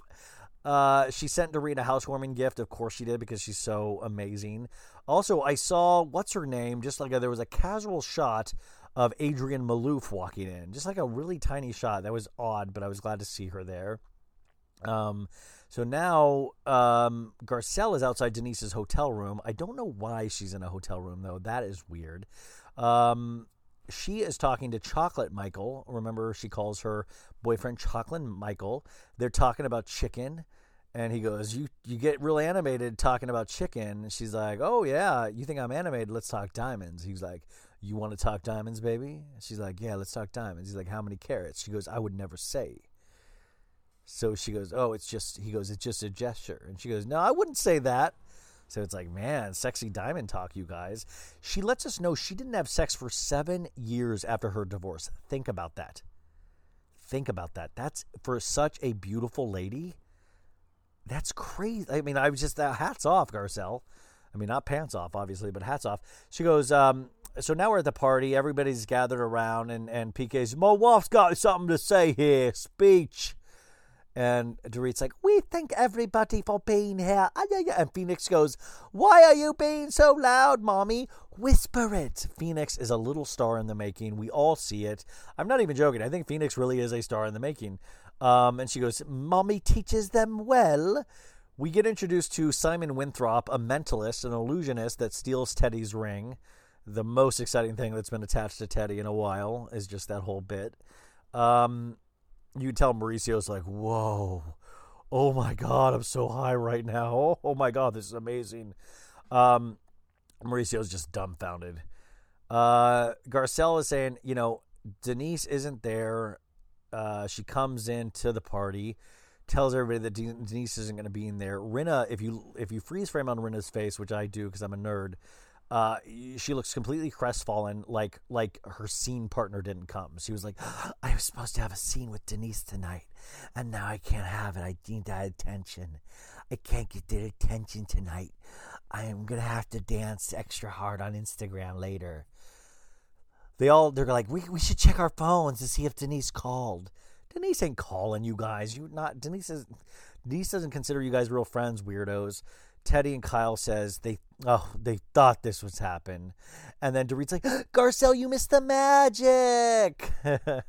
Uh, she sent Dorit a housewarming gift. Of course she did because she's so amazing. Also, I saw what's her name. Just like a, there was a casual shot of Adrienne Maloof walking in, just like a really tiny shot. That was odd, but I was glad to see her there. Um, so now um, Garcelle is outside Denise's hotel room. I don't know why she's in a hotel room though. That is weird. Um, she is talking to Chocolate Michael. Remember, she calls her boyfriend Chocolate Michael. They're talking about chicken. And he goes, "You you get real animated talking about chicken." And she's like, "Oh yeah, you think I'm animated? Let's talk diamonds." He's like, "You want to talk diamonds, baby?" She's like, "Yeah, let's talk diamonds." He's like, "How many carats?" She goes, "I would never say." So she goes, "Oh, it's just." He goes, "It's just a gesture." And she goes, "No, I wouldn't say that." So it's like, man, sexy diamond talk, you guys. She lets us know she didn't have sex for seven years after her divorce. Think about that. Think about that. That's for such a beautiful lady. That's crazy. I mean, I was just uh, hats off, Garcelle. I mean, not pants off, obviously, but hats off. She goes, um, so now we're at the party. Everybody's gathered around, and, and PK's, my wife's got something to say here. Speech. And Dorit's like, we thank everybody for being here. And Phoenix goes, why are you being so loud, mommy? Whisper it. Phoenix is a little star in the making. We all see it. I'm not even joking. I think Phoenix really is a star in the making. Um, and she goes, mommy teaches them well. We get introduced to Simon Winthrop, a mentalist, an illusionist that steals Teddi's ring. The most exciting thing that's been attached to Teddi in a while is just that whole bit. Um, you tell Mauricio's like, whoa, oh my God, I'm so high right now. Oh, *laughs* oh my God, this is amazing. Um, Mauricio's just dumbfounded. Uh, Garcelle is saying, you know, Denise isn't there. Uh, she comes into the party, tells everybody that Denise isn't going to be in there. Rinna, if you if you freeze frame on Rinna's face, which I do because I'm a nerd, uh, she looks completely crestfallen, like like her scene partner didn't come. She was like, *gasps* "I was supposed to have a scene with Denise tonight, and now I can't have it. I need that attention. I can't get the attention tonight. I am gonna have to dance extra hard on Instagram later." They all they're like, "We we should check our phones to see if Denise called." Denise ain't calling you guys. You not Denise is Denise doesn't consider you guys real friends, weirdos. Teddi and Kyle says they oh they thought this was happen, and then Dorit's like *gasps* Garcelle, you missed the magic. *laughs*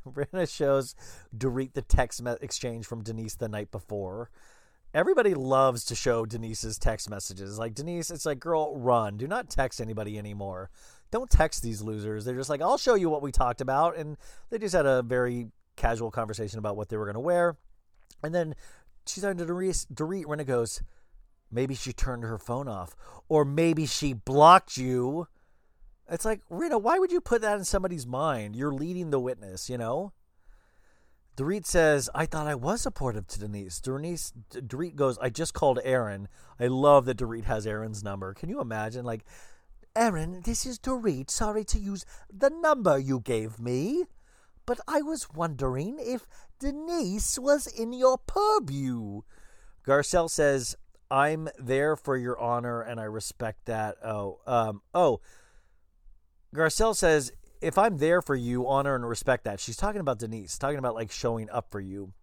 Rinna shows Dorit the text exchange from Denise the night before. Everybody loves to show Denise's text messages. Like Denise, it's like girl, run. Do not text anybody anymore. Don't text these losers. They're just like, I'll show you what we talked about, and they just had a very casual conversation about what they were going to wear, and then she's talking to Dorit. Dorit Rinna goes Maybe she turned her phone off. Or maybe she blocked you. It's like, Rita, why would you put that in somebody's mind? You're leading the witness, you know? Dorit says, I thought I was supportive to Denise. Denise Dorit goes, I just called Aaron. I love that Dorit has Aaron's number. Can you imagine? Like, Aaron, this is Dorit. Sorry to use the number you gave me. But I was wondering if Denise was in your purview. Garcelle says, I'm there for your honor and I respect that. Oh, um, oh, Garcelle says, if I'm there for you, honor and respect that. She's talking about Denise, talking about like showing up for you.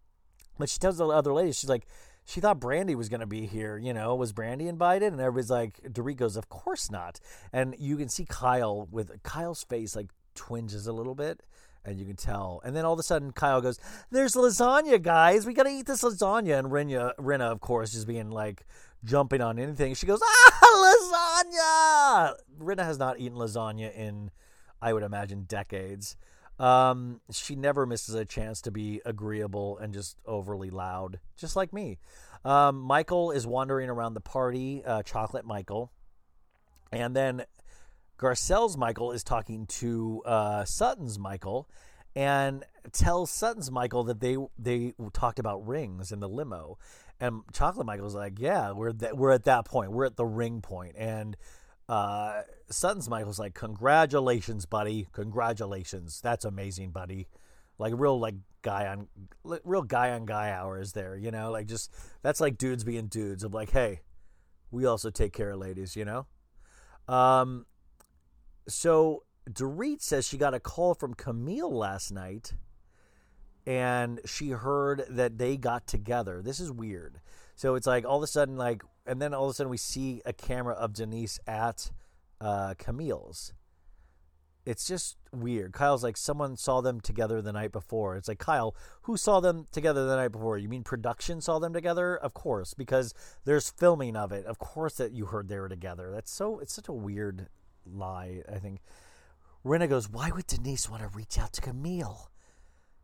But she tells the other ladies, she's like, she thought Brandi was going to be here. You know, was Brandi invited? And everybody's like, Doritos, of course not. And you can see Kyle with Kyle's face like twinges a little bit. And you can tell. And then all of a sudden, Kyle goes, "There's lasagna, guys. We gotta eat this lasagna." And Rinna, Rinna, of course, is being like jumping on anything. She goes, "Ah, *laughs* lasagna!" Rinna has not eaten lasagna in, I would imagine, decades. Um, she never misses a chance to be agreeable and just overly loud, just like me. Um, Michael is wandering around the party, uh, Chocolate Michael, and then Garcelle's Michael is talking to uh, Sutton's Michael and tells Sutton's Michael that they they talked about rings in the limo, and Chocolate Michael's like, "Yeah, we're th- we're at that point. We're at the ring point." And uh, Sutton's Michael's like, "Congratulations, buddy! Congratulations! That's amazing, buddy!" Like real like guy on real guy on guy hours there, you know, like just that's like dudes being dudes of like, hey, we also take care of ladies, you know. Um, so Dorit says she got a call from Camille last night and she heard that they got together. This is weird. So it's like all of a sudden, like, and then all of a sudden we see a camera of Denise at uh, Camille's. It's just weird. Kyle's like, someone saw them together the night before. It's like, Kyle, who saw them together the night before? You mean production saw them together? Of course, because there's filming of it. Of course that you heard they were together. That's so, it's such a weird lie, I think. Rinna goes, Why would Denise want to reach out to Camille?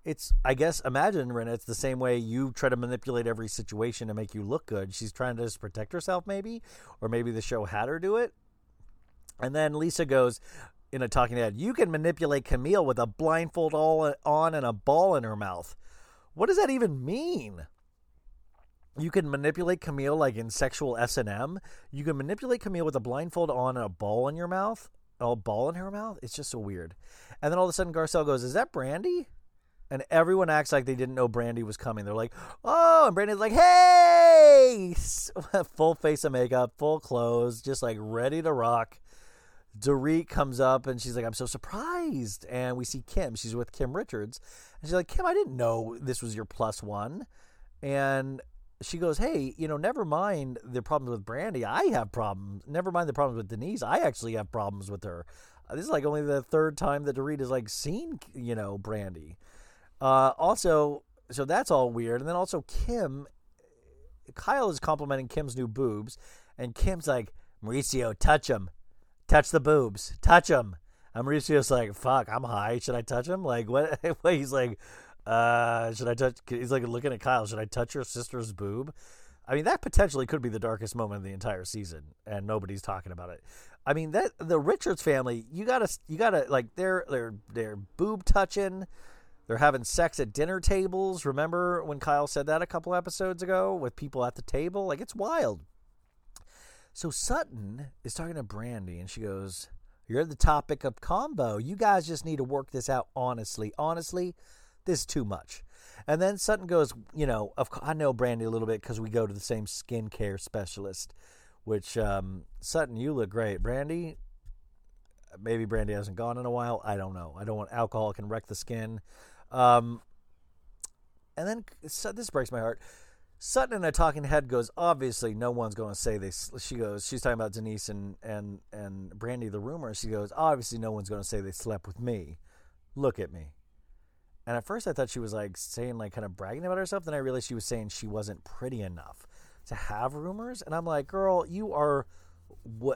It's, I guess, imagine, Rinna, it's the same way you try to manipulate every situation to make you look good. She's trying to just protect herself, maybe, or maybe the show had her do it. And then Lisa goes, in a talking head, you can manipulate Camille with a blindfold all on and a ball in her mouth. What does that even mean? You can manipulate Camille like in sexual S and M. You can manipulate Camille with a blindfold on and a ball in your mouth, a ball in her mouth. It's just so weird. And then all of a sudden, Garcelle goes, "Is that Brandi?" And everyone acts like they didn't know Brandi was coming. They're like, "Oh!" And Brandi's like, "Hey!" *laughs* full face of makeup, full clothes, just like ready to rock. Dorit comes up and she's like, I'm so surprised. And we see Kim. She's with Kim Richards. And she's like, Kim, I didn't know this was your plus one. And she goes, Hey, you know, never mind the problems with Brandi. I have problems. Never mind the problems with Denise. I actually have problems with her. Uh, this is like only the third time that Dorit has like seen, you know, Brandi. Uh, also, so that's all weird. And then also Kim, Kyle is complimenting Kim's new boobs. And Kim's like, Mauricio, touch them touch the boobs, touch them. I'm Mauricio's like, fuck, I'm high. Should I touch him? Like, *laughs* what? he's like, uh, should I touch? He's like looking at Kyle. Should I touch your sister's boob? I mean, that potentially could be the darkest moment of the entire season, and nobody's talking about it. I mean, that the Richards family, you gotta, you gotta, like, they're they're they're boob touching. They're having sex at dinner tables. Remember when Kyle said that a couple episodes ago with people at the table? Like, it's wild. So Sutton is talking to Brandi, and she goes, You're the topic of combo. You guys just need to work this out honestly. Honestly, this is too much. And then Sutton goes, You know, I know Brandi a little bit because we go to the same skincare specialist, which, um, Sutton, you look great. Brandi, maybe Brandi hasn't gone in a while. I don't know. I don't want alcohol can wreck the skin. Um, and then so this breaks my heart. Sutton in a talking head goes, obviously no one's going to say they. She goes, she's talking about Denise and and and Brandi the rumor. She goes, obviously no one's going to say they slept with me. Look at me. And at first I thought she was like saying like kind of bragging about herself. Then I realized she was saying she wasn't pretty enough to have rumors. And I'm like, girl, you are,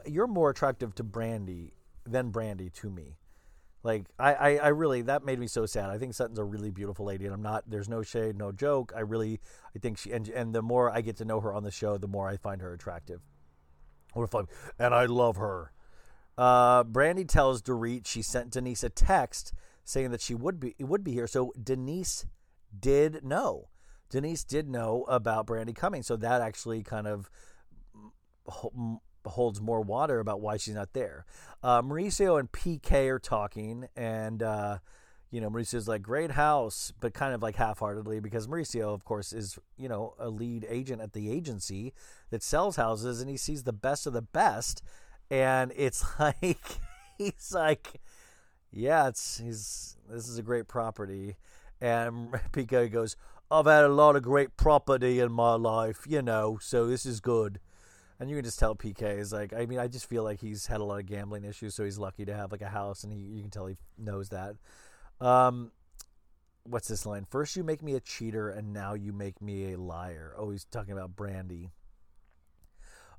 you're more attractive to Brandi than Brandi to me. Like I, I, I, really that made me so sad. I think Sutton's a really beautiful lady, and I'm not. There's no shade, no joke. I really, I think she and and the more I get to know her on the show, the more I find her attractive. Or fun, and I love her. Uh, Brandi tells Dorit she sent Denise a text saying that she would be would be here. So Denise did know. Denise did know about Brandi coming, so that actually kind of holds more water about why she's not there. Uh, Mauricio and PK are talking, and uh, you know Mauricio's like great house, but kind of like half-heartedly because Mauricio, of course, is you know a lead agent at the agency that sells houses, and he sees the best of the best, and it's *laughs* like he's like, yeah, it's he's this is a great property, and *laughs* PK goes. I've had a lot of great property in my life, you know, so this is good and you can just tell PK is like. I mean, I just feel like he's had a lot of gambling issues, so he's lucky to have like a house, and he, you can tell he knows that. Um, what's this line? First you make me a cheater, and now you make me a liar. Oh, he's talking about Brandi.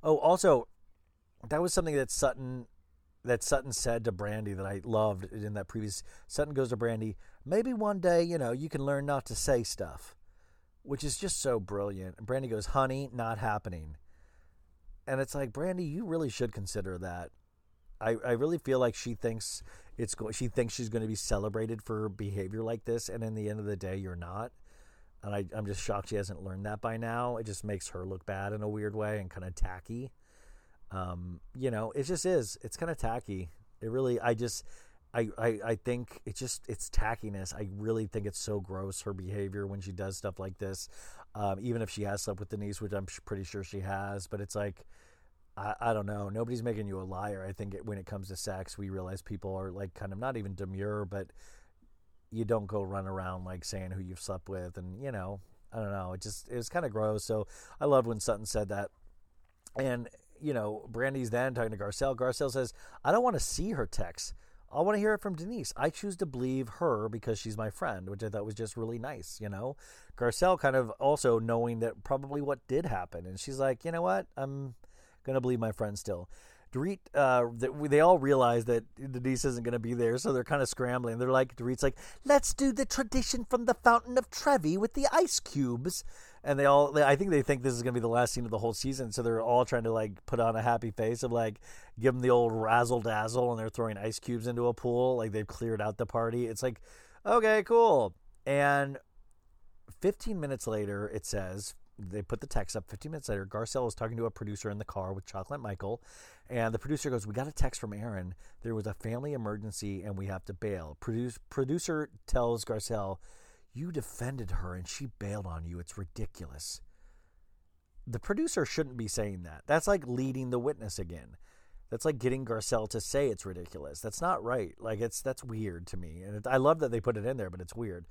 Oh, also, that was something that Sutton that Sutton said to Brandi that I loved in that previous. Sutton goes to Brandi, maybe one day, you know, you can learn not to say stuff, which is just so brilliant. And Brandi goes, honey, not happening. And it's like, Brandi, you really should consider that. I, I really feel like she thinks it's go- she thinks she's going to be celebrated for behavior like this, and in the end of the day, you're not. And I, I'm just shocked she hasn't learned that by now. It just makes her look bad in a weird way and kind of tacky. Um, you know, it just is. It's kind of tacky. It really. I just. I, I, I think it's just it's tackiness. I really think it's so gross her behavior when she does stuff like this. Um, even if she has slept with Denise, which I'm pretty sure she has, but it's like I, I don't know. Nobody's making you a liar. I think it, when it comes to sex, we realize people are like kind of not even demure, but you don't go run around like saying who you've slept with, and you know I don't know. It just it was kind of gross. So I loved when Sutton said that, and you know, Brandi's then talking to Garcelle. Garcelle says, I don't want to see her text. I want to hear it from Denise. I choose to believe her because she's my friend, which I thought was just really nice, you know? Garcelle kind of also knowing that probably what did happen. And she's like, you know what? I'm going to believe my friend still. Dorit, uh, they all realize that Denise isn't going to be there, so they're kind of scrambling. They're like, Dorit's like, let's do the tradition from the Fountain of Trevi with the ice cubes and they all I think they think this is gonna be the last scene of the whole season, so they're all trying to like put on a happy face of like give them the old razzle dazzle, and they're throwing ice cubes into a pool, like they've cleared out the party. It's like, okay, cool. And 15 minutes later, it says they put the text up 15 minutes later. Garcelle is talking to a producer in the car with Chocolate Michael, and the producer goes, "We got a text from Aaron. There was a family emergency, and we have to bail." Produce, producer tells Garcelle, you defended her and she bailed on you. It's ridiculous. The producer shouldn't be saying that. That's like leading the witness again. That's like getting Garcelle to say it's ridiculous. That's not right. Like it's that's weird to me, and it, I love that they put it in there, but it's weird.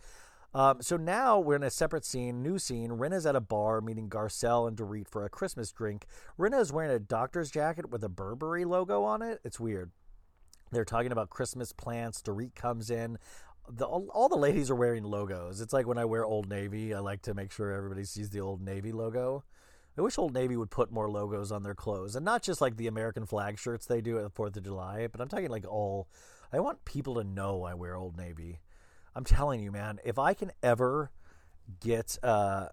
Um, so now we're in a separate scene, new scene. Rinna's at a bar meeting Garcelle and Dorit for a Christmas drink. Rinna is wearing a doctor's jacket with a Burberry logo on it. It's weird. They're talking about Christmas plants. Dorit comes in the, all, the ladies are wearing logos. It's like when I wear Old Navy, I like to make sure everybody sees the Old Navy logo. I wish Old Navy would put more logos on their clothes and not just like the American flag shirts they do at the 4th of July, but I'm talking like all. I want people to know I wear Old Navy. I'm telling you, man, if I can ever get. Uh,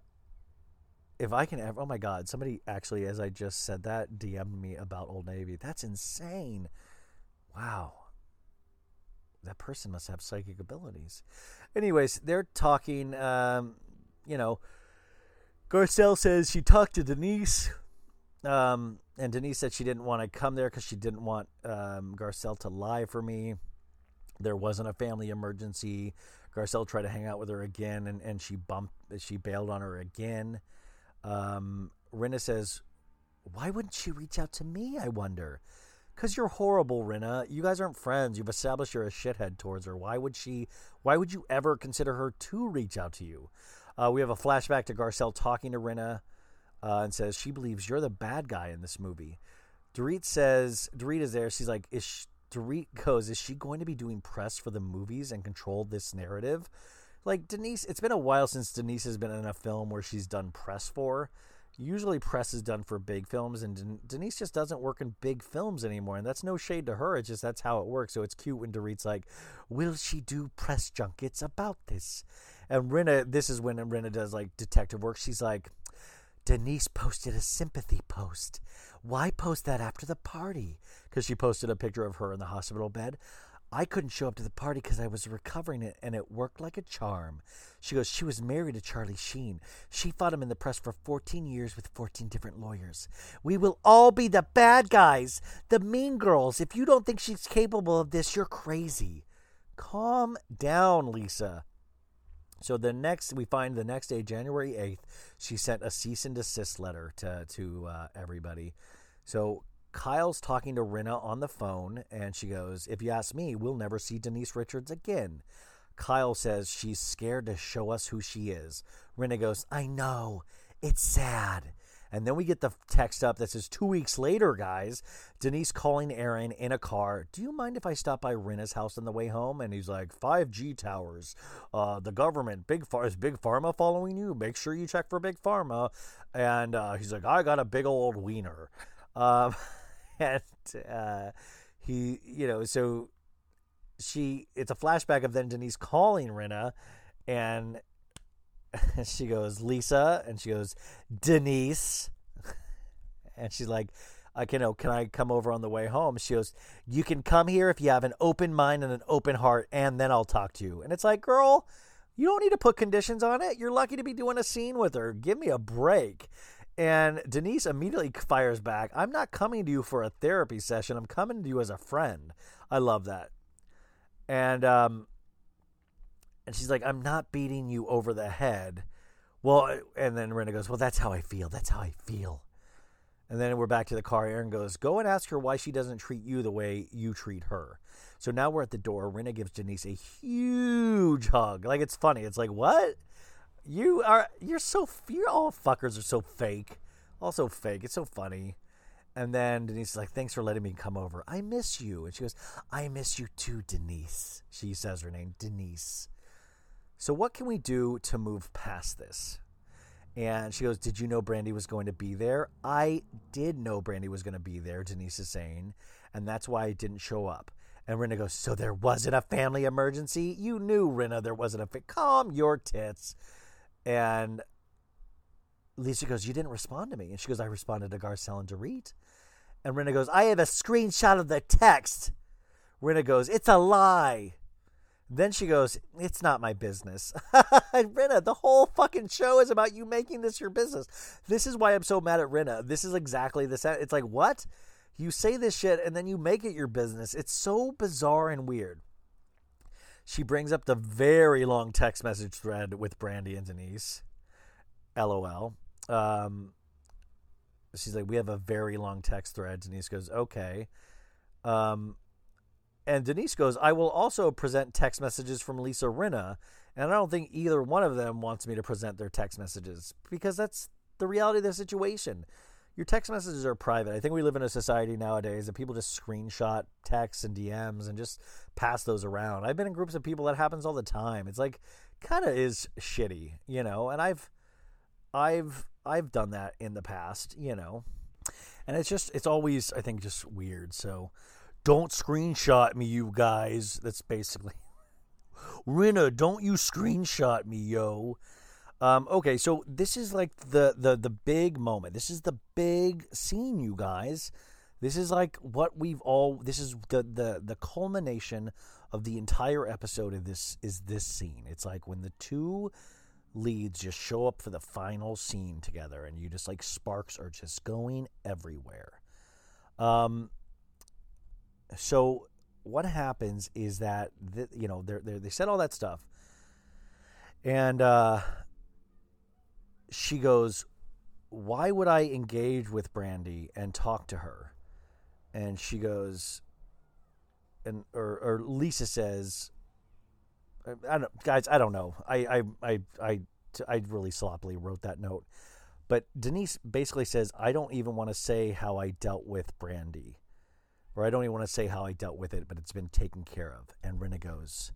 if I can ever, oh my God, somebody actually, as I just said that, DM'd me about Old Navy. That's insane. Wow that person must have psychic abilities. Anyways, they're talking. Um, you know, Garcelle says she talked to Denise, um, and Denise said she didn't want to come there because she didn't want um, Garcelle to lie for me. There wasn't a family emergency. Garcelle tried to hang out with her again, and, and she bumped. She bailed on her again. Um, Rinna says, "Why wouldn't she reach out to me? I wonder." Because you're horrible, Rinna. You guys aren't friends. You've established you're a shithead towards her. Why would she? Why would you ever consider her to reach out to you? Uh, we have a flashback to Garcelle talking to Rinna uh, and says she believes you're the bad guy in this movie. Dorit says Dorit is there. She's like, is she, Dorit goes, is she going to be doing press for the movies and control this narrative? Like Denise, it's been a while since Denise has been in a film where she's done press for usually press is done for big films and denise just doesn't work in big films anymore and that's no shade to her it's just that's how it works so it's cute when dorit's like will she do press junkets about this. And rinna this is when rinna does like detective work she's like denise posted a sympathy post. Why post that after the party? Because she posted a picture of her in the hospital bed I couldn't show up to the party because I was recovering it, and it worked like a charm. She goes, She was married to Charlie Sheen. She fought him in the press for 14 years with 14 different lawyers. We will all be the bad guys, the mean girls. If you don't think she's capable of this, you're crazy. Calm down, Lisa. So the next, we find the next day, January 8th, she sent a cease and desist letter to, to uh, everybody. So Kyle's talking to Rinna on the phone, and she goes, If you ask me, we'll never see Denise Richards again. Kyle says she's scared to show us who she is. Rinna goes, I know. It's sad. And then we get the text up that says two weeks later, guys, Denise calling Aaron in a car. Do you mind if I stop by Rinna's house on the way home? And he's like, 5G towers, uh, the government, big Phar- is Big Pharma following you? Make sure you check for Big Pharma. And uh, he's like, I got a big old wiener. Um, *laughs* *laughs* and uh, he, you know, so she, it's a flashback of then Denise calling Rinna and *laughs* she goes, Lisa, and she goes, Denise. *laughs* And she's like, I can, oh, can I come over on the way home? She goes, You can come here if you have an open mind and an open heart, and then I'll talk to you. And it's like, girl, you don't need to put conditions on it. You're lucky to be doing a scene with her. Give me a break. And Denise immediately fires back, I'm not coming to you for a therapy session. I'm coming to you as a friend. I love that. And um, and she's like, I'm not beating you over the head. Well, and then Rinna goes, Well, that's how I feel. That's how I feel. And then we're back to the car. Aaron goes, Go and ask her why she doesn't treat you the way you treat her. So now we're at the door. Rinna gives Denise a huge hug. Like, it's funny. It's like, What? You are, you're so, you're all fuckers are so fake. Also fake. It's so funny. And then Denise is like, Thanks for letting me come over. I miss you. And she goes, I miss you too, Denise. She says her name, Denise. So, what can we do to move past this? And she goes, Did you know Brandi was going to be there? I did know Brandi was going to be there, Denise is saying. And that's why I didn't show up. And Rinna goes, So there wasn't a family emergency? You knew, Rinna, there wasn't a. Fa- Calm your tits. And Lisa goes, You didn't respond to me. And she goes, I responded to Garcelle and Dorit. And Rinna goes, I have a screenshot of the text. Rinna goes, It's a lie. Then she goes, It's not my business. *laughs* Rinna, the whole fucking show is about you making this your business. This is why I'm so mad at Rinna. This is exactly this. It's like, what? You say this shit and then you make it your business. It's so bizarre and weird. She brings up the very long text message thread with Brandi and Denise. LOL. Um, she's like, We have a very long text thread. Denise goes, Okay. Um, and Denise goes, I will also present text messages from Lisa Rinna. And I don't think either one of them wants me to present their text messages because that's the reality of the situation. Your text messages are private. I think we live in a society nowadays that people just screenshot texts and DMs and just pass those around. I've been in groups of people that happens all the time. It's like kind of is shitty, you know. And I've I've I've done that in the past, you know. And it's just it's always I think just weird. So don't screenshot me, you guys. That's basically. *laughs* Rinna, don't you screenshot me, yo. Um, okay, so this is like the, the the big moment. This is the big scene, you guys. This is like what we've all. This is the the the culmination of the entire episode of this is this scene. It's like when the two leads just show up for the final scene together, and you just like sparks are just going everywhere. Um, so what happens is that th- you know they they said all that stuff, and uh, she goes, "Why would I engage with Brandi and talk to her?" And she goes, and or or Lisa says, "I don't, guys, I don't know. I I I I I really sloppily wrote that note." But Denise basically says, I don't even want to say how I dealt with Brandi or I don't even want to say how I dealt with it, but it's been taken care of. And Rinna goes,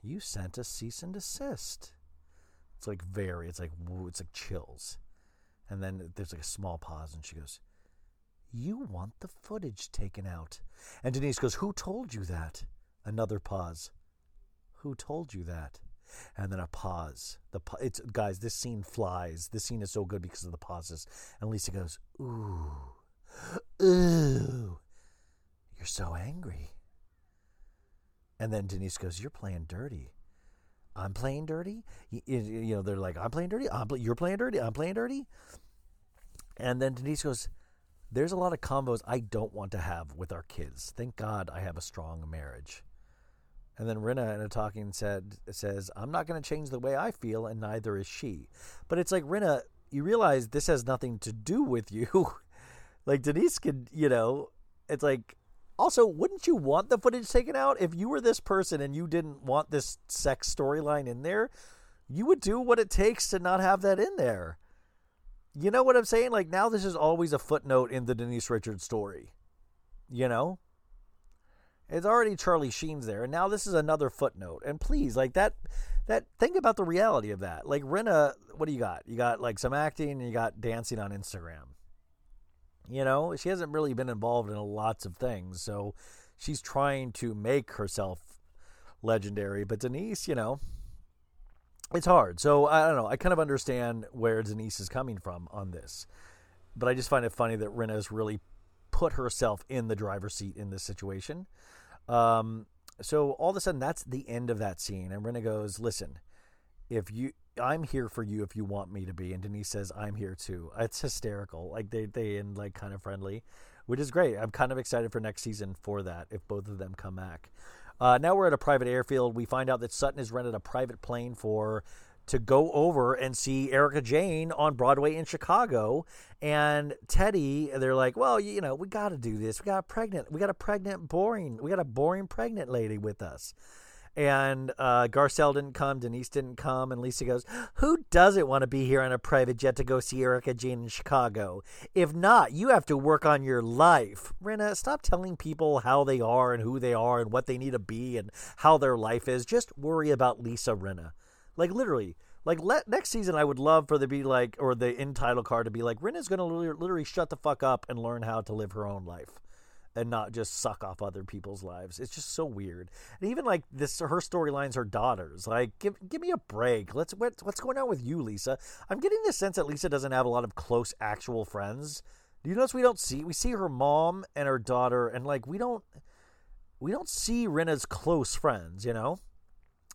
You sent a cease and desist. It's like very, it's like, woo, it's like chills. And then there's like a small pause, and she goes, You want the footage taken out. And Denise goes, Who told you that? Another pause. Who told you that? And then a pause. The it's guys, this scene flies. This scene is so good because of the pauses. And Lisa goes, "Ooh, ooh, you're so angry." And then Denise goes, "You're playing dirty." I'm playing dirty. You, know, they're like, "I'm playing dirty." I'm you're playing dirty. I'm playing dirty. And then Denise goes, "There's a lot of combos I don't want to have with our kids. Thank God I have a strong marriage." And then Rinna in a talking said says, "I'm not going to change the way I feel, and neither is she." But it's like Rinna, you realize this has nothing to do with you. *laughs* like Denise could, you know, it's like. Also, wouldn't you want the footage taken out if you were this person and you didn't want this sex storyline in there? You would do what it takes to not have that in there. you know what I'm saying? Like now this is always a footnote in the Denise Richards story. You know? It's already Charlie Sheen's there, and now this is another footnote. And please, like that that think about the reality of that. Like Rinna, what do you got? You got like some acting and you got dancing on Instagram. You know, she hasn't really been involved in lots of things, so she's trying to make herself legendary. But Denise, you know, it's hard. So I don't know. I kind of understand where Denise is coming from on this, but I just find it funny that Rinna has really put herself in the driver's seat in this situation. Um, so all of a sudden, that's the end of that scene, and Rinna goes, "Listen, if you." I'm here for you if you want me to be, and Denise says I'm here too. It's hysterical. Like they they end like kind of friendly, which is great. I'm kind of excited for next season for that if both of them come back. Uh, now we're at a private airfield. We find out that Sutton has rented a private plane for to go over and see Erika Jayne on Broadway in Chicago. And Teddi, they're like, well, you know, we got to do this. We got a pregnant, we got a pregnant, boring, we got a boring pregnant lady with us. And uh, Garcelle didn't come, Denise didn't come, and Lisa goes, Who doesn't want to be here on a private jet to go see Erika Jayne in Chicago? If not, you have to work on your life. Rinna, stop telling people how they are and who they are and what they need to be and how their life is. Just worry about Lisa Rinna. Like, literally. Like let, next season, I would love for there be like, or the in title card to be like, Rinna's going to literally shut the fuck up and learn how to live her own life and not just suck off other people's lives. It's just so weird. And even like this, her storylines, her daughters. Like, give give me a break. Let's what, what's going on with you, Lisa? I'm getting the sense that Lisa doesn't have a lot of close actual friends. Do you notice we don't see we see her mom and her daughter, and like we don't we don't see Rinna's close friends. You know.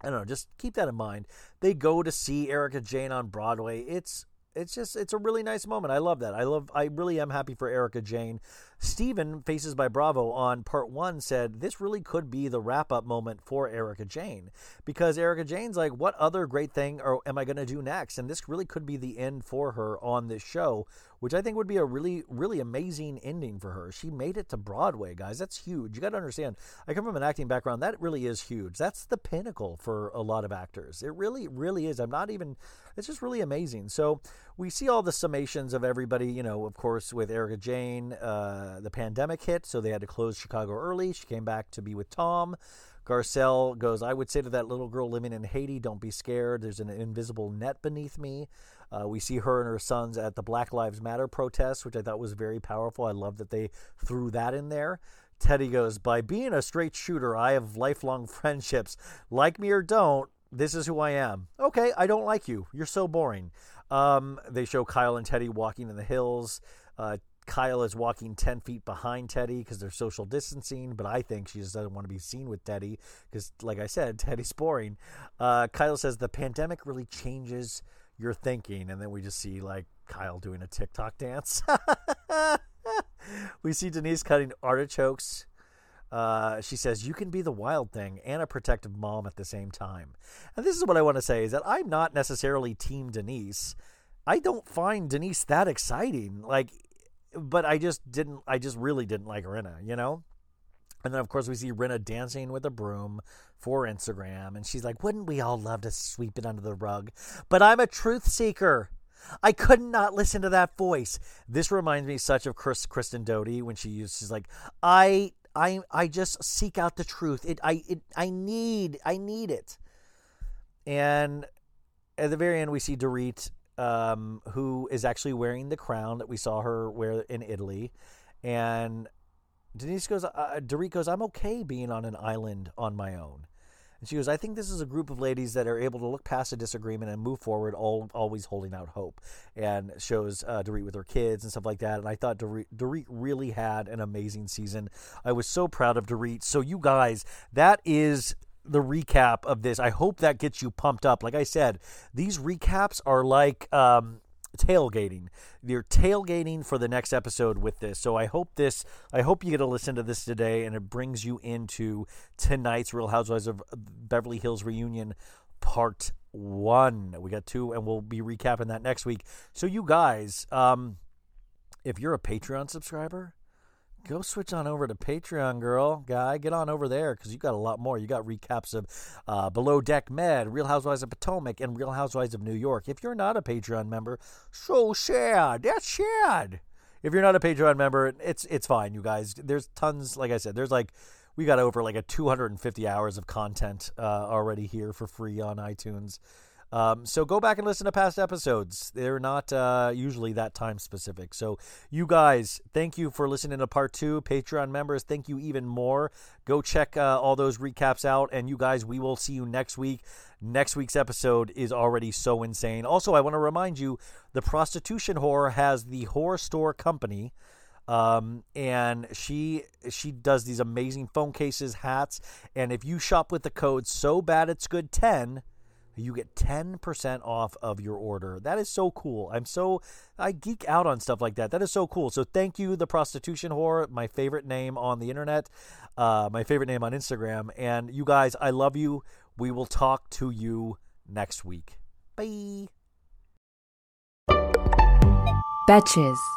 I don't know. Just keep that in mind. They go to see Erika Jayne on Broadway. It's it's just it's a really nice moment. I love that. I love I really am happy for Erika Jayne. Steven, Faces by Bravo, on part one said this really could be the wrap up moment for Erika Jayne because Erika Jayne's like, what other great thing or am I going to do next? And this really could be the end for her on this show, which I think would be a really, really amazing ending for her. She made it to Broadway, guys. That's huge. You got to understand, I come from an acting background. That really is huge. That's the pinnacle for a lot of actors. It really, really is. I'm not even, it's just really amazing. So we see all the summations of everybody, you know, of course, with Erika Jayne, Uh, uh, the pandemic hit, so they had to close Chicago early. She came back to be with Tom. Garcelle goes, I would say to that little girl living in Haiti, don't be scared. There's an invisible net beneath me. Uh, we see her and her sons at the Black Lives Matter protest, which I thought was very powerful. I love that they threw that in there. Teddi goes, By being a straight shooter, I have lifelong *laughs* friendships. Like me or don't, this is who I am. Okay, I don't like you. You're so boring. Um, they show Kyle and Teddi walking in the hills. Uh, Kyle is walking 10 feet behind Teddi because they're social distancing, but I think she just doesn't want to be seen with Teddi because, like I said, *laughs* Teddi's boring. Uh, Kyle says the pandemic really changes your thinking. And then we just see like Kyle doing a TikTok dance. *laughs* we see Denise cutting artichokes. Uh, she says you can be the wild thing and a protective mom at the same time. And this is what I want to say is that I'm not necessarily team Denise. I don't find Denise that exciting. Like but I just didn't. I just really didn't like Rinna, you know. And then of course we see Rinna dancing with a broom for Instagram, and she's like, "Wouldn't we all love to sweep it under the rug?" But I'm a truth seeker. I could not listen to that voice. This reminds me such of Chris, Kristen Doute when she used. She's like, "I, I, I just seek out the truth. It, I, it, I need, I need it." And at the very end, we see Dorit um, who is actually wearing the crown that we saw her wear in Italy. And Denise goes, uh, Dorit goes, I'm okay being on an island on my own. And she goes, I think this is a group of ladies that are able to look past a disagreement and move forward, all, always holding out hope. And shows uh, Dorit with her kids and stuff like that. And I thought Dorit, Dorit really had an amazing season. I was so proud of Dorit. So, you guys, that is the recap of this. I hope that gets you pumped up. Like I said, these recaps are like um, tailgating. You're tailgating for the next episode with this. So I hope this. I hope you get to listen to this today, and it brings you into tonight's Real Housewives of Beverly Hills reunion part one. We got two, and we'll be recapping that next week. So you guys, um, if you're a Patreon subscriber go switch on over to Patreon, girl, guy. Get on over there because you got a lot more. You got recaps of uh, Below Deck Med, Real Housewives of Potomac, and Real Housewives of New York. If you're not a Patreon member, so sad. That's sad. If you're not a Patreon member, it's it's fine, you guys. There's tons. Like I said, there's like we got over like a 250 hours of content uh, already here for free on iTunes. Um, so go back and listen to past episodes. They're not uh, usually that time specific. So you guys, thank you for listening to part two. Patreon members, thank you even more. Go check uh, all those recaps out. And you guys, we will see you next week. Next week's episode is already so insane. Also, I want to remind you, the prostitution whore has the Whore Store Company. Um, and she she does these amazing phone cases, hats, and if you shop with the code so bad it's good 10 you get 10% off of your order. That is so cool. I'm so, I geek out on stuff like that. That is so cool. So thank you, The Prostitution Whore, my favorite name on the internet, uh, my favorite name on Instagram. And you guys, I love you. We will talk to you next week. Bye. Betches.